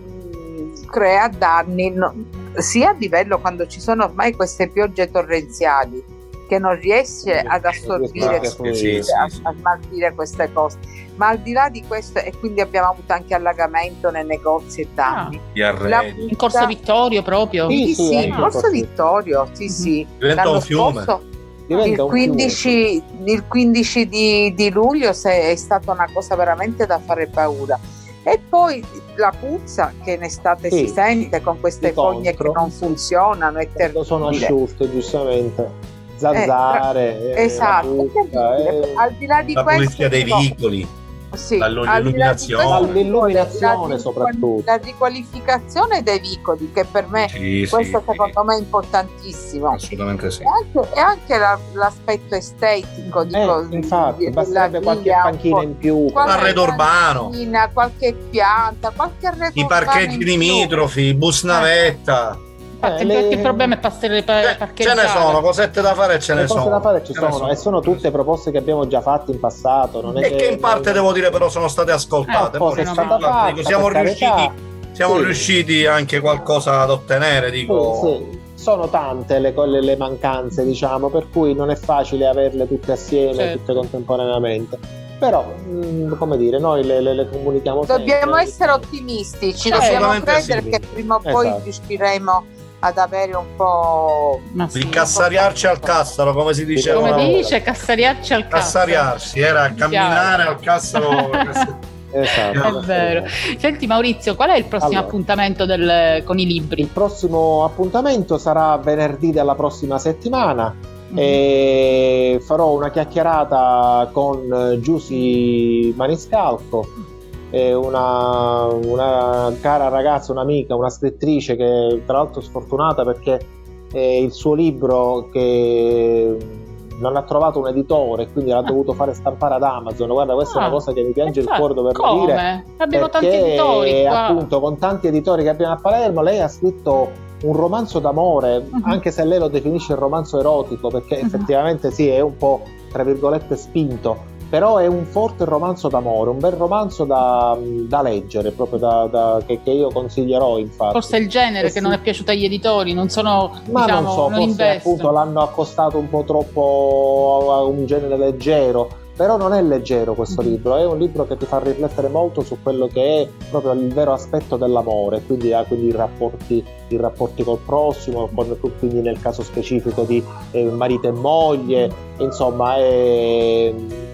D: mh, mm, crea danni no, sia a livello quando ci sono ormai queste piogge torrenziali che non riesce ad assorbire, sì, sì, a, a smaltire queste cose. Ma al di là di questo, e quindi abbiamo avuto anche allagamento nei negozi e danni.
B: Ah, in Corso Vittorio proprio?
D: Sì, sì, in Corso Vittorio, sì, sì.
E: Diventa un fiume. Scorso,
D: il 15, il 15, di, di luglio è stata una cosa veramente da fare paura. E poi la puzza che in estate sì, si sente con queste fogne che non funzionano è terribile.
C: sono asciutte, giustamente. Zanzare,
D: eh, esatto.
C: Puzza,
D: eh, al di là di
E: la
D: questo,
E: pulizia dei veicoli
C: sì, l'illuminazione, l'illuminazione
D: la,
C: soprattutto.
D: la riqualificazione dei vicoli che per me sì, questo sì, secondo me è importantissimo.
E: Assolutamente sì.
D: E anche, e anche la, l'aspetto estetico di,
C: eh, infatti di, basterebbe qualche panchina in più.
E: un arredo urbano.
D: qualche pianta qualche arredo
E: i parcheggi limitrofi bus navetta
B: eh eh, le... il problema è passare per
E: Ce ne sono, cosette da fare ce ne sono.
C: da fare ci sono, sono, e sono tutte proposte che abbiamo già fatto in passato. Non
E: e che, che in parte devo dire però sono state ascoltate. Eh,
C: fatta,
E: siamo riusciti, siamo sì. riusciti anche qualcosa ad ottenere, dico.
C: Sì, sì. Sono tante le, le, le, mancanze, diciamo, per cui non è facile averle tutte assieme, certo. tutte contemporaneamente però mh, mm, come dire noi le, le, le comunichiamo
D: dobbiamo sempre. essere ottimisti ci certo, dobbiamo credere sì. che prima o poi esatto. riusciremo ad avere un po'
E: sì, incassariarci al cassaro come si dice
B: come dice cassariarci al
E: cassaro cassariarsi era camminare al cassaro
B: Esatto. È vero. Senti Maurizio, qual è il prossimo allora, appuntamento del, con i libri?
C: Il prossimo appuntamento sarà venerdì della prossima settimana mm-hmm. e farò una chiacchierata con Giusy Maniscalco, una, una cara ragazza, un'amica, una scrittrice che tra l'altro sfortunata perché il suo libro che non ha trovato un editore, quindi l'ha dovuto fare stampare ad Amazon. Guarda, questa ah, è una ah, cosa che mi piange il cuore doverlo come? dire.
B: Abbiamo tanti editori.
C: Qua. Appunto, con tanti editori che abbiamo a Palermo, lei ha scritto un romanzo d'amore, uh-huh. anche se lei lo definisce il romanzo erotico, perché uh-huh. effettivamente sì, è un po' tra virgolette spinto però è un forte romanzo d'amore, un bel romanzo da, da leggere, proprio da, da, che, che, io consiglierò infatti.
B: Forse è il genere eh che non è piaciuto agli editori, non sono,
C: Ma
B: diciamo,
C: non so,
B: non
C: forse appunto l'hanno accostato un po' troppo a un genere leggero, però non è leggero questo mm-hmm. libro, è un libro che ti fa riflettere molto su quello che è proprio il vero aspetto dell'amore, quindi, ah, quindi i, rapporti, i, rapporti, col prossimo, quindi nel caso specifico di eh, marito e moglie, insomma è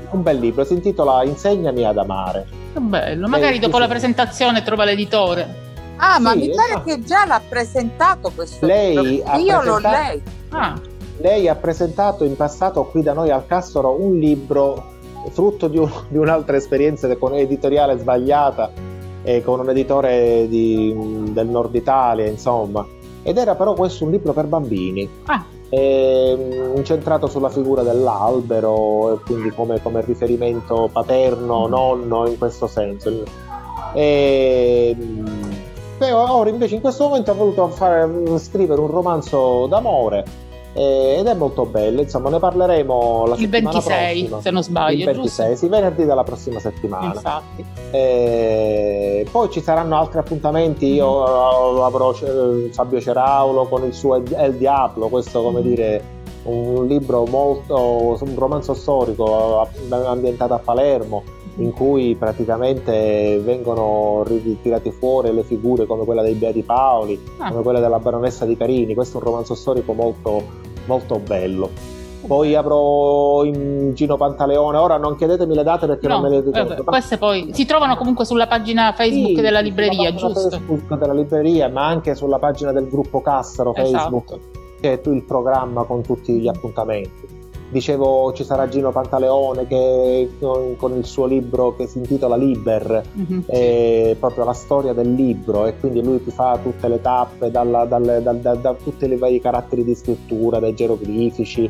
C: un bel libro, si intitola Insegnami ad amare.
B: Che bello, magari dopo la presentazione trova l'editore.
D: Ah, sì, ma mi pare esatto. che già l'ha presentato questo
C: lei
D: libro. Io
C: presentato...
D: l'ho letto.
B: Ah.
C: Lei ha presentato in passato qui da noi al Castoro un libro frutto di, un, di un'altra esperienza con editoriale sbagliata eh, con un editore di, del nord Italia, insomma. Ed era però questo un libro per bambini.
B: Ah
C: è incentrato sulla figura dell'albero, quindi come, come riferimento paterno, mm. nonno in questo senso. E, ora invece in questo momento ha voluto fare, scrivere un romanzo d'amore ed è molto bello, insomma ne parleremo la
B: il 26
C: prossima.
B: se non sbaglio,
C: il 26, sì, venerdì della prossima settimana.
B: Infatti.
C: E poi ci saranno altri appuntamenti, io mm-hmm. avrò eh, Fabio Ceraulo con il suo El Diablo, questo come mm-hmm. dire un libro molto, un romanzo storico ambientato a Palermo in cui praticamente vengono ritirati fuori le figure come quella dei Beati Paoli, ah. come quella della baronessa di Carini. Questo è un romanzo storico molto, molto bello. Poi avrò in Gino Pantaleone, ora non chiedetemi le date perché no, non me le ricordo.
B: Eh, queste poi si trovano comunque sulla pagina Facebook sì, della libreria, giusto?
C: Facebook della libreria, ma anche sulla pagina del gruppo Cassaro Facebook, esatto. che è il programma con tutti gli appuntamenti dicevo ci sarà Gino Pantaleone che con, il suo libro che si intitola Liber mm-hmm. è proprio la storia del libro e quindi lui ti fa tutte le tappe dalla, dalle, da, da, da tutti i vari caratteri di scrittura dai geroglifici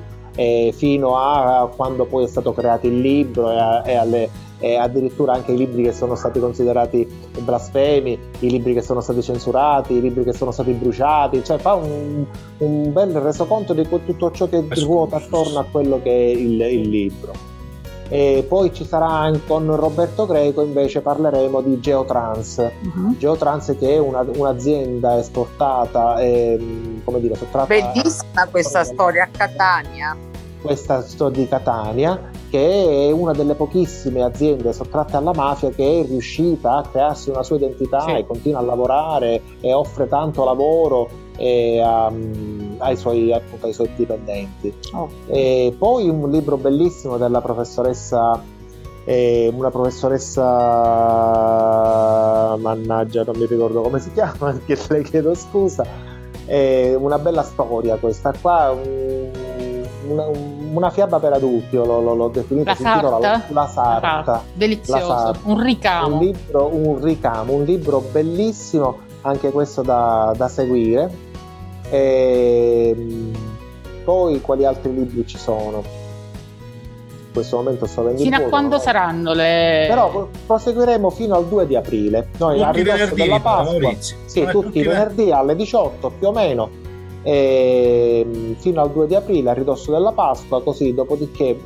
C: fino a quando poi è stato creato il libro e, a, e alle e addirittura anche i libri che sono stati considerati blasfemi, i libri che sono stati censurati, i libri che sono stati bruciati, cioè fa un, un bel resoconto di tutto ciò che ruota attorno a quello che è il, il libro. E poi ci sarà anche con Roberto Greco invece parleremo di Geotrans. Uh-huh. Geotrans che è una, un'azienda esportata e come dire sottratta
D: bellissima questa storia a Catania
C: questa storia di Catania che è una delle pochissime aziende sottratte alla mafia che è riuscita a crearsi una sua identità sì. e continua a lavorare e offre tanto lavoro e, um, ai, suoi, appunto, ai, suoi, dipendenti. Oh. E poi un libro bellissimo della professoressa, eh, una professoressa, mannaggia non mi ricordo come si chiama, che le chiedo scusa, è una bella storia questa qua. Un, una, una, fiaba per adulti, l'ho, l'ho, l'ho definita,
B: la sarta?
C: La, la sarta.
B: Delizioso, la sarta. un ricamo.
C: Un libro, un ricamo, un libro bellissimo, anche questo da, da seguire. E, ehm, poi quali altri libri ci sono? In questo momento sto vendendo.
B: Fino a quando no? saranno le.
C: Però proseguiremo fino al 2 di aprile. Noi tutti a ridosso della Pasqua. Sì, tutti, tutti venerdì alle 18 più o meno e, ehm, fino al 2 di aprile a ridosso della Pasqua, così dopodiché,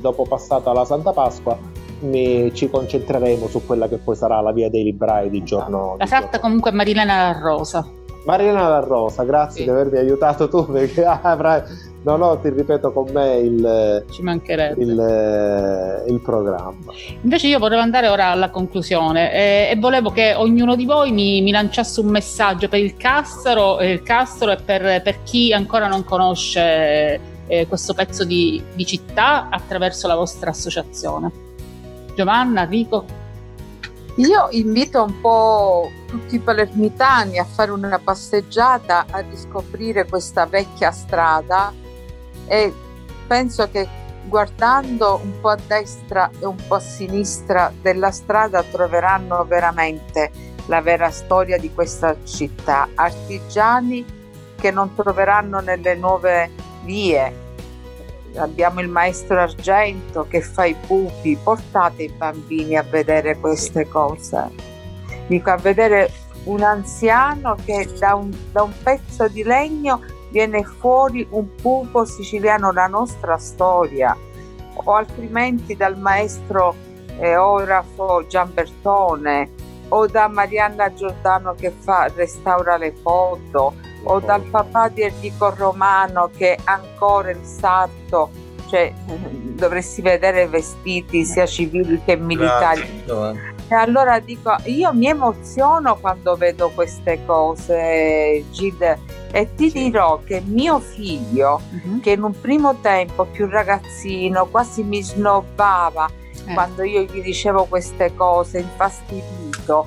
C: dopo passata la Santa Pasqua, mi, ci concentreremo su quella che poi sarà la via dei librai di giorno.
B: La sarta comunque Marilena La Rosa.
C: Marilena La Rosa, grazie sì. di avermi aiutato tu perché avrai no, no, ti ripeto con me il,
B: Ci mancherebbe.
C: il, il programma.
B: Invece io vorrei andare ora alla conclusione eh, e volevo che ognuno di voi mi, mi lanciasse un messaggio per il Castro, eh, il Castro e per, per chi ancora non conosce eh, questo pezzo di, di città attraverso la vostra associazione. Giovanna, Rico?
D: Io invito un po' tutti i palermitani a fare una passeggiata a riscoprire questa vecchia strada e penso che guardando un po' a destra e un po' a sinistra della strada troveranno veramente la vera storia di questa città, artigiani che non troveranno nelle nuove vie. Abbiamo il maestro Argento che fa i pupi, portate i bambini a vedere queste cose. Dico a vedere un anziano che da un, da un pezzo di legno viene fuori un pupo siciliano, la nostra storia, o altrimenti dal maestro eorafo Giambertone o da Marianna Giordano che fa, restaura le foto o dal papà di Enrico Romano che ancora il sarto, cioè dovresti vedere vestiti sia civili che militari. Grazie. E allora dico, io mi emoziono quando vedo queste cose, Gid, e ti sì. dirò che mio figlio, uh-huh. che in un primo tempo più ragazzino, quasi mi snobbava eh. quando io gli dicevo queste cose, infastidito,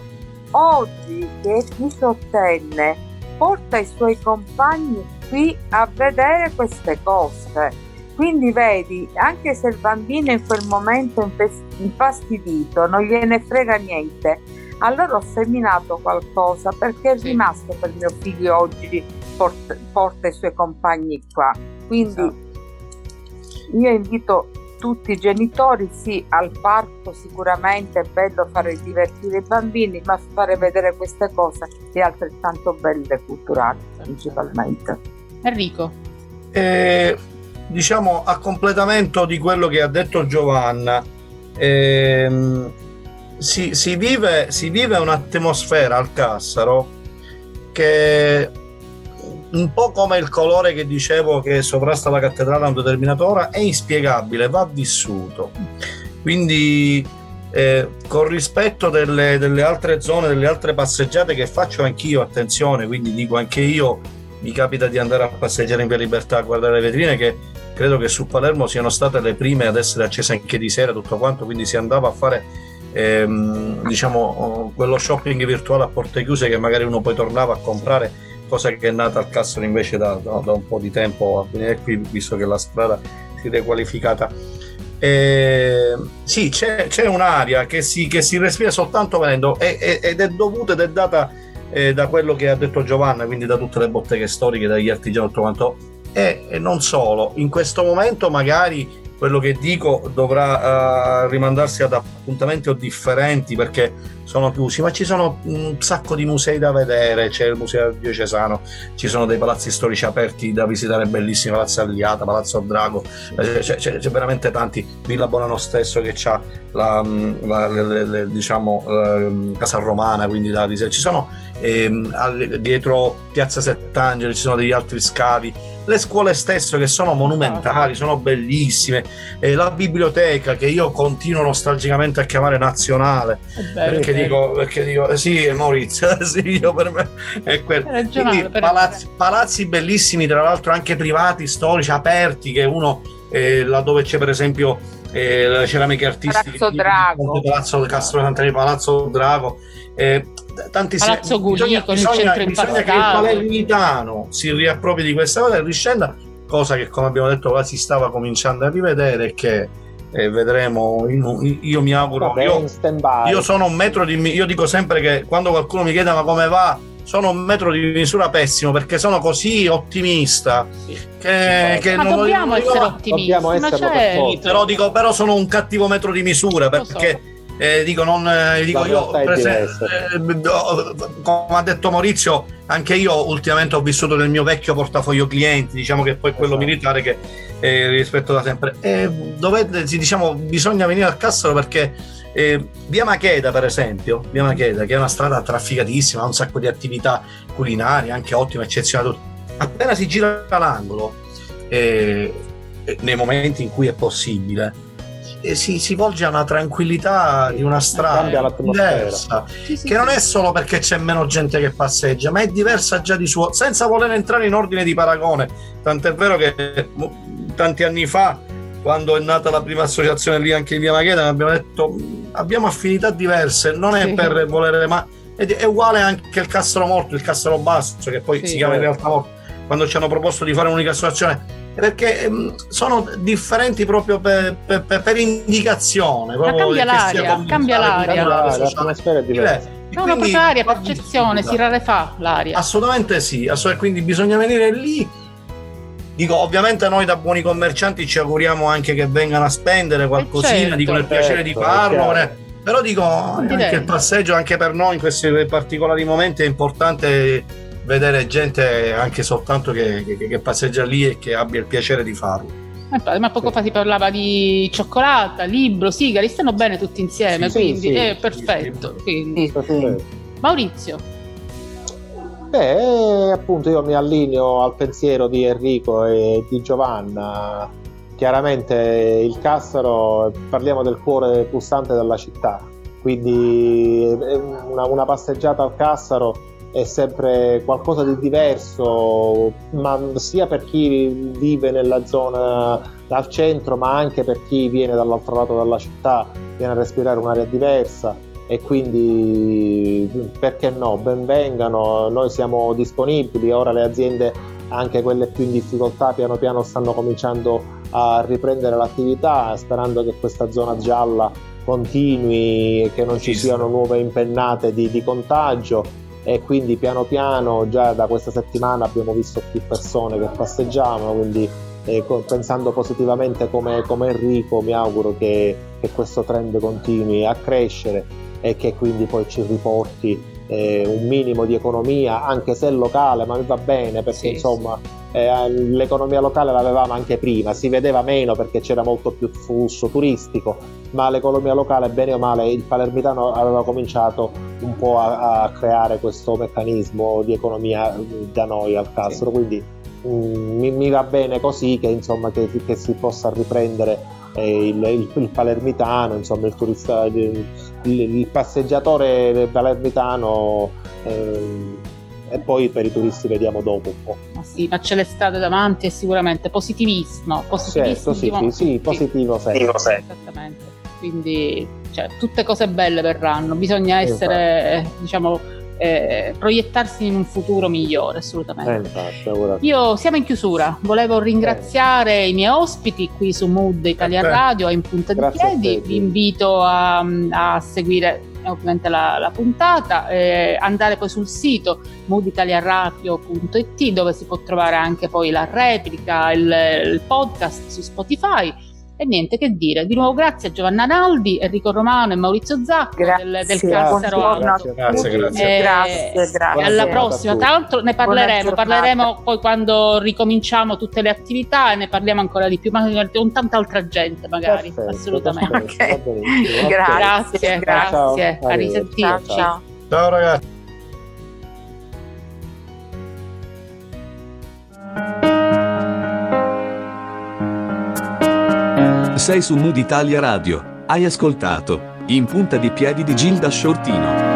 D: oggi che è diciottenne, porta i suoi compagni qui a vedere queste cose. Quindi vedi, anche se il bambino in quel momento è infastidito, non gliene frega niente, allora ho seminato qualcosa perché è rimasto per mio figlio oggi porta, porta i suoi compagni qua. Quindi esatto. io invito tutti i genitori, sì, al parco sicuramente è bello fare divertire i bambini, ma fare vedere queste cose è altrettanto belle e culturali principalmente.
B: Enrico.
E: Eh, diciamo a completamento di quello che ha detto Giovanna, ehm, si, si, vive, si vive un'atmosfera al Cassaro che un po' come il colore che dicevo che sovrasta la cattedrale a una determinata ora, è inspiegabile, va vissuto. Quindi eh, con rispetto delle, delle, altre zone, delle altre passeggiate che faccio anch'io, attenzione, quindi dico anche io mi capita di andare a passeggiare in via Libertà a guardare le vetrine che credo che su Palermo siano state le prime ad essere accese anche di sera tutto quanto, quindi si andava a fare ehm, diciamo quello shopping virtuale a porte chiuse che magari uno poi tornava a comprare cosa che è nata al Castro invece da, da, da un po' di tempo a venire qui, visto che la strada si è dequalificata. Eh, sì, c'è, c'è un'aria che si, che si, respira soltanto venendo ed è dovuta ed è data eh, da quello che ha detto Giovanna, quindi da tutte le botteghe storiche, dagli artigiani, tutto quanto. E, e non solo, in questo momento magari quello che dico dovrà uh, rimandarsi ad appuntamenti o differenti perché sono chiusi, ma ci sono un sacco di musei da vedere, c'è il museo diocesano, ci sono dei palazzi storici aperti da visitare bellissimi, Palazzo Alliata, Palazzo Drago, eh, c'è, c'è, c'è veramente tanti, Villa Bonano stesso che ha la, mm, la le, le, diciamo, eh, Casa Romana, quindi da ci sono eh, dietro Piazza Sett'Angeli ci sono degli altri scavi le scuole stesse che sono monumentali, sono bellissime, eh, la biblioteca che io continuo nostalgicamente a chiamare nazionale, bello, perché, dico, perché, dico, eh, sì Maurizio, sì, io per me è quello. Quindi, palazzi, palazzi, bellissimi, tra l'altro anche privati, storici, aperti, che uno eh, laddove c'è per esempio eh, le ceramiche artistiche,
D: Palazzo Drago,
E: Palazzo Castro Sant'Antonio, Palazzo Drago. Eh, tanti
B: Palazzo Gulì con bisogna, il centro
E: bisogna che il palermitano si riappropri di questa cosa e riscenda cosa che come abbiamo detto qua si stava cominciando a rivedere e che eh, vedremo in, io mi auguro Vabbè, io, io, sono un metro di io dico sempre che quando qualcuno mi chiede ma come va? Sono un metro di misura pessimo perché sono così ottimista che, che
B: ma non dobbiamo essere ottimisti dobbiamo essere
E: però dico però sono un cattivo metro di misura perché eh, dico, non, eh, dico io, prese- eh, come ha detto Maurizio, anche io ultimamente ho vissuto nel mio vecchio portafoglio clienti, diciamo che poi quello esatto. militare che eh, rispetto da sempre. Dovete, diciamo, bisogna venire al Castro perché eh, via Macheda, per esempio, via Macheda, che è una strada trafficatissima, ha un sacco di attività culinarie, anche ottime, eccezionali. Appena si gira l'angolo, eh, nei momenti in cui è possibile si, si, volge a una tranquillità di una strada diversa sì, sì, che non è solo perché c'è meno gente che passeggia ma è diversa già di suo senza voler entrare in ordine di paragone. Tant'è vero che tanti anni fa quando è nata la prima associazione lì anche in via Magheta abbiamo detto abbiamo affinità diverse non è per volere ma è, uguale anche il Castro Morto il Castro Basso che poi si chiama in realtà Morto quando ci hanno proposto di fare un'unica associazione perché ehm, sono differenti proprio per, per, per indicazione.
B: Ma cambia l'aria, cambia l'aria. L'atmosfera è diversa. No, no, proprio l'aria, percezione, si rarefà l'aria.
E: Assolutamente sì, assolutamente, quindi bisogna venire lì. Dico, ovviamente noi da buoni commercianti ci auguriamo anche che vengano a spendere qualcosina, certo, dico il piacere certo, di farlo, eh. però dico anche il passeggio anche per noi in questi particolari momenti è importante vedere gente anche soltanto che, che, che, passeggia lì e che abbia il piacere di farlo.
B: Eh, ma poco fa si parlava di cioccolata, libro, sigari, stanno bene tutti insieme, sì, quindi sì, è perfetto. Quindi. Maurizio.
C: Beh, appunto io mi allineo al pensiero di Enrico e di Giovanna. Chiaramente il Cassaro, parliamo del cuore pulsante della città, quindi una, una passeggiata al Cassaro è sempre qualcosa di diverso, ma sia per chi vive nella zona al centro, ma anche per chi viene dall'altro lato della città, viene a respirare un'aria diversa. E quindi perché no, benvengano, noi siamo disponibili, ora le aziende anche quelle più in difficoltà piano piano stanno cominciando a riprendere l'attività sperando che questa zona gialla continui e che non ci siano nuove impennate di, di contagio e quindi piano piano già da questa settimana abbiamo visto più persone che passeggiavano, quindi eh, pensando positivamente come, come, Enrico mi auguro che, che, questo trend continui a crescere e che quindi poi ci riporti eh, un minimo di economia, anche se locale, ma va bene perché sì, insomma eh, l'economia locale l'avevamo anche prima, si vedeva meno perché c'era molto più flusso turistico, ma l'economia locale, bene o male, il palermitano aveva cominciato un po' a, a creare questo meccanismo di economia da noi al Castro, sì. quindi mm, mi, mi, va bene così che, insomma, che, che si possa riprendere il, il, il, palermitano, insomma il turista, il, il passeggiatore palermitano eh, e poi per i turisti vediamo dopo un po'.
B: Ma sì, ma c'è l'estate davanti e sicuramente positivismo,
C: positivismo. Certo, sì, sì, sì, positivo sempre.
B: Esattamente, quindi cioè, tutte cose belle verranno, bisogna essere, esatto. diciamo, eh, proiettarsi in un futuro migliore, assolutamente. Eh, infatti, Io siamo in chiusura, volevo ringraziare eh. i miei ospiti qui su Mood Italia Radio a In Punta di Piedi, vi invito a, a seguire ovviamente la, la puntata, eh, andare poi sul sito mooditaliaradio.it dove si può trovare anche poi la replica, il, il podcast su Spotify e niente che dire. Di nuovo grazie a Giovanna Naldi, Enrico Romano e Maurizio Zacco del, del Cassaro.
E: Grazie, grazie, grazie.
B: Eh, grazie, grazie. Alla prossima. Tra l'altro ne parleremo, parleremo poi quando ricominciamo tutte le attività e ne parliamo ancora di più, ma con tanta altra gente magari. Perfetto, assolutamente. Okay. Grazie, grazie, grazie. Ciao. A risentirci.
E: Ciao, ciao. ciao ragazzi.
A: Sei su Mood Italia Radio. Hai ascoltato In punta di piedi di Gilda Shortino.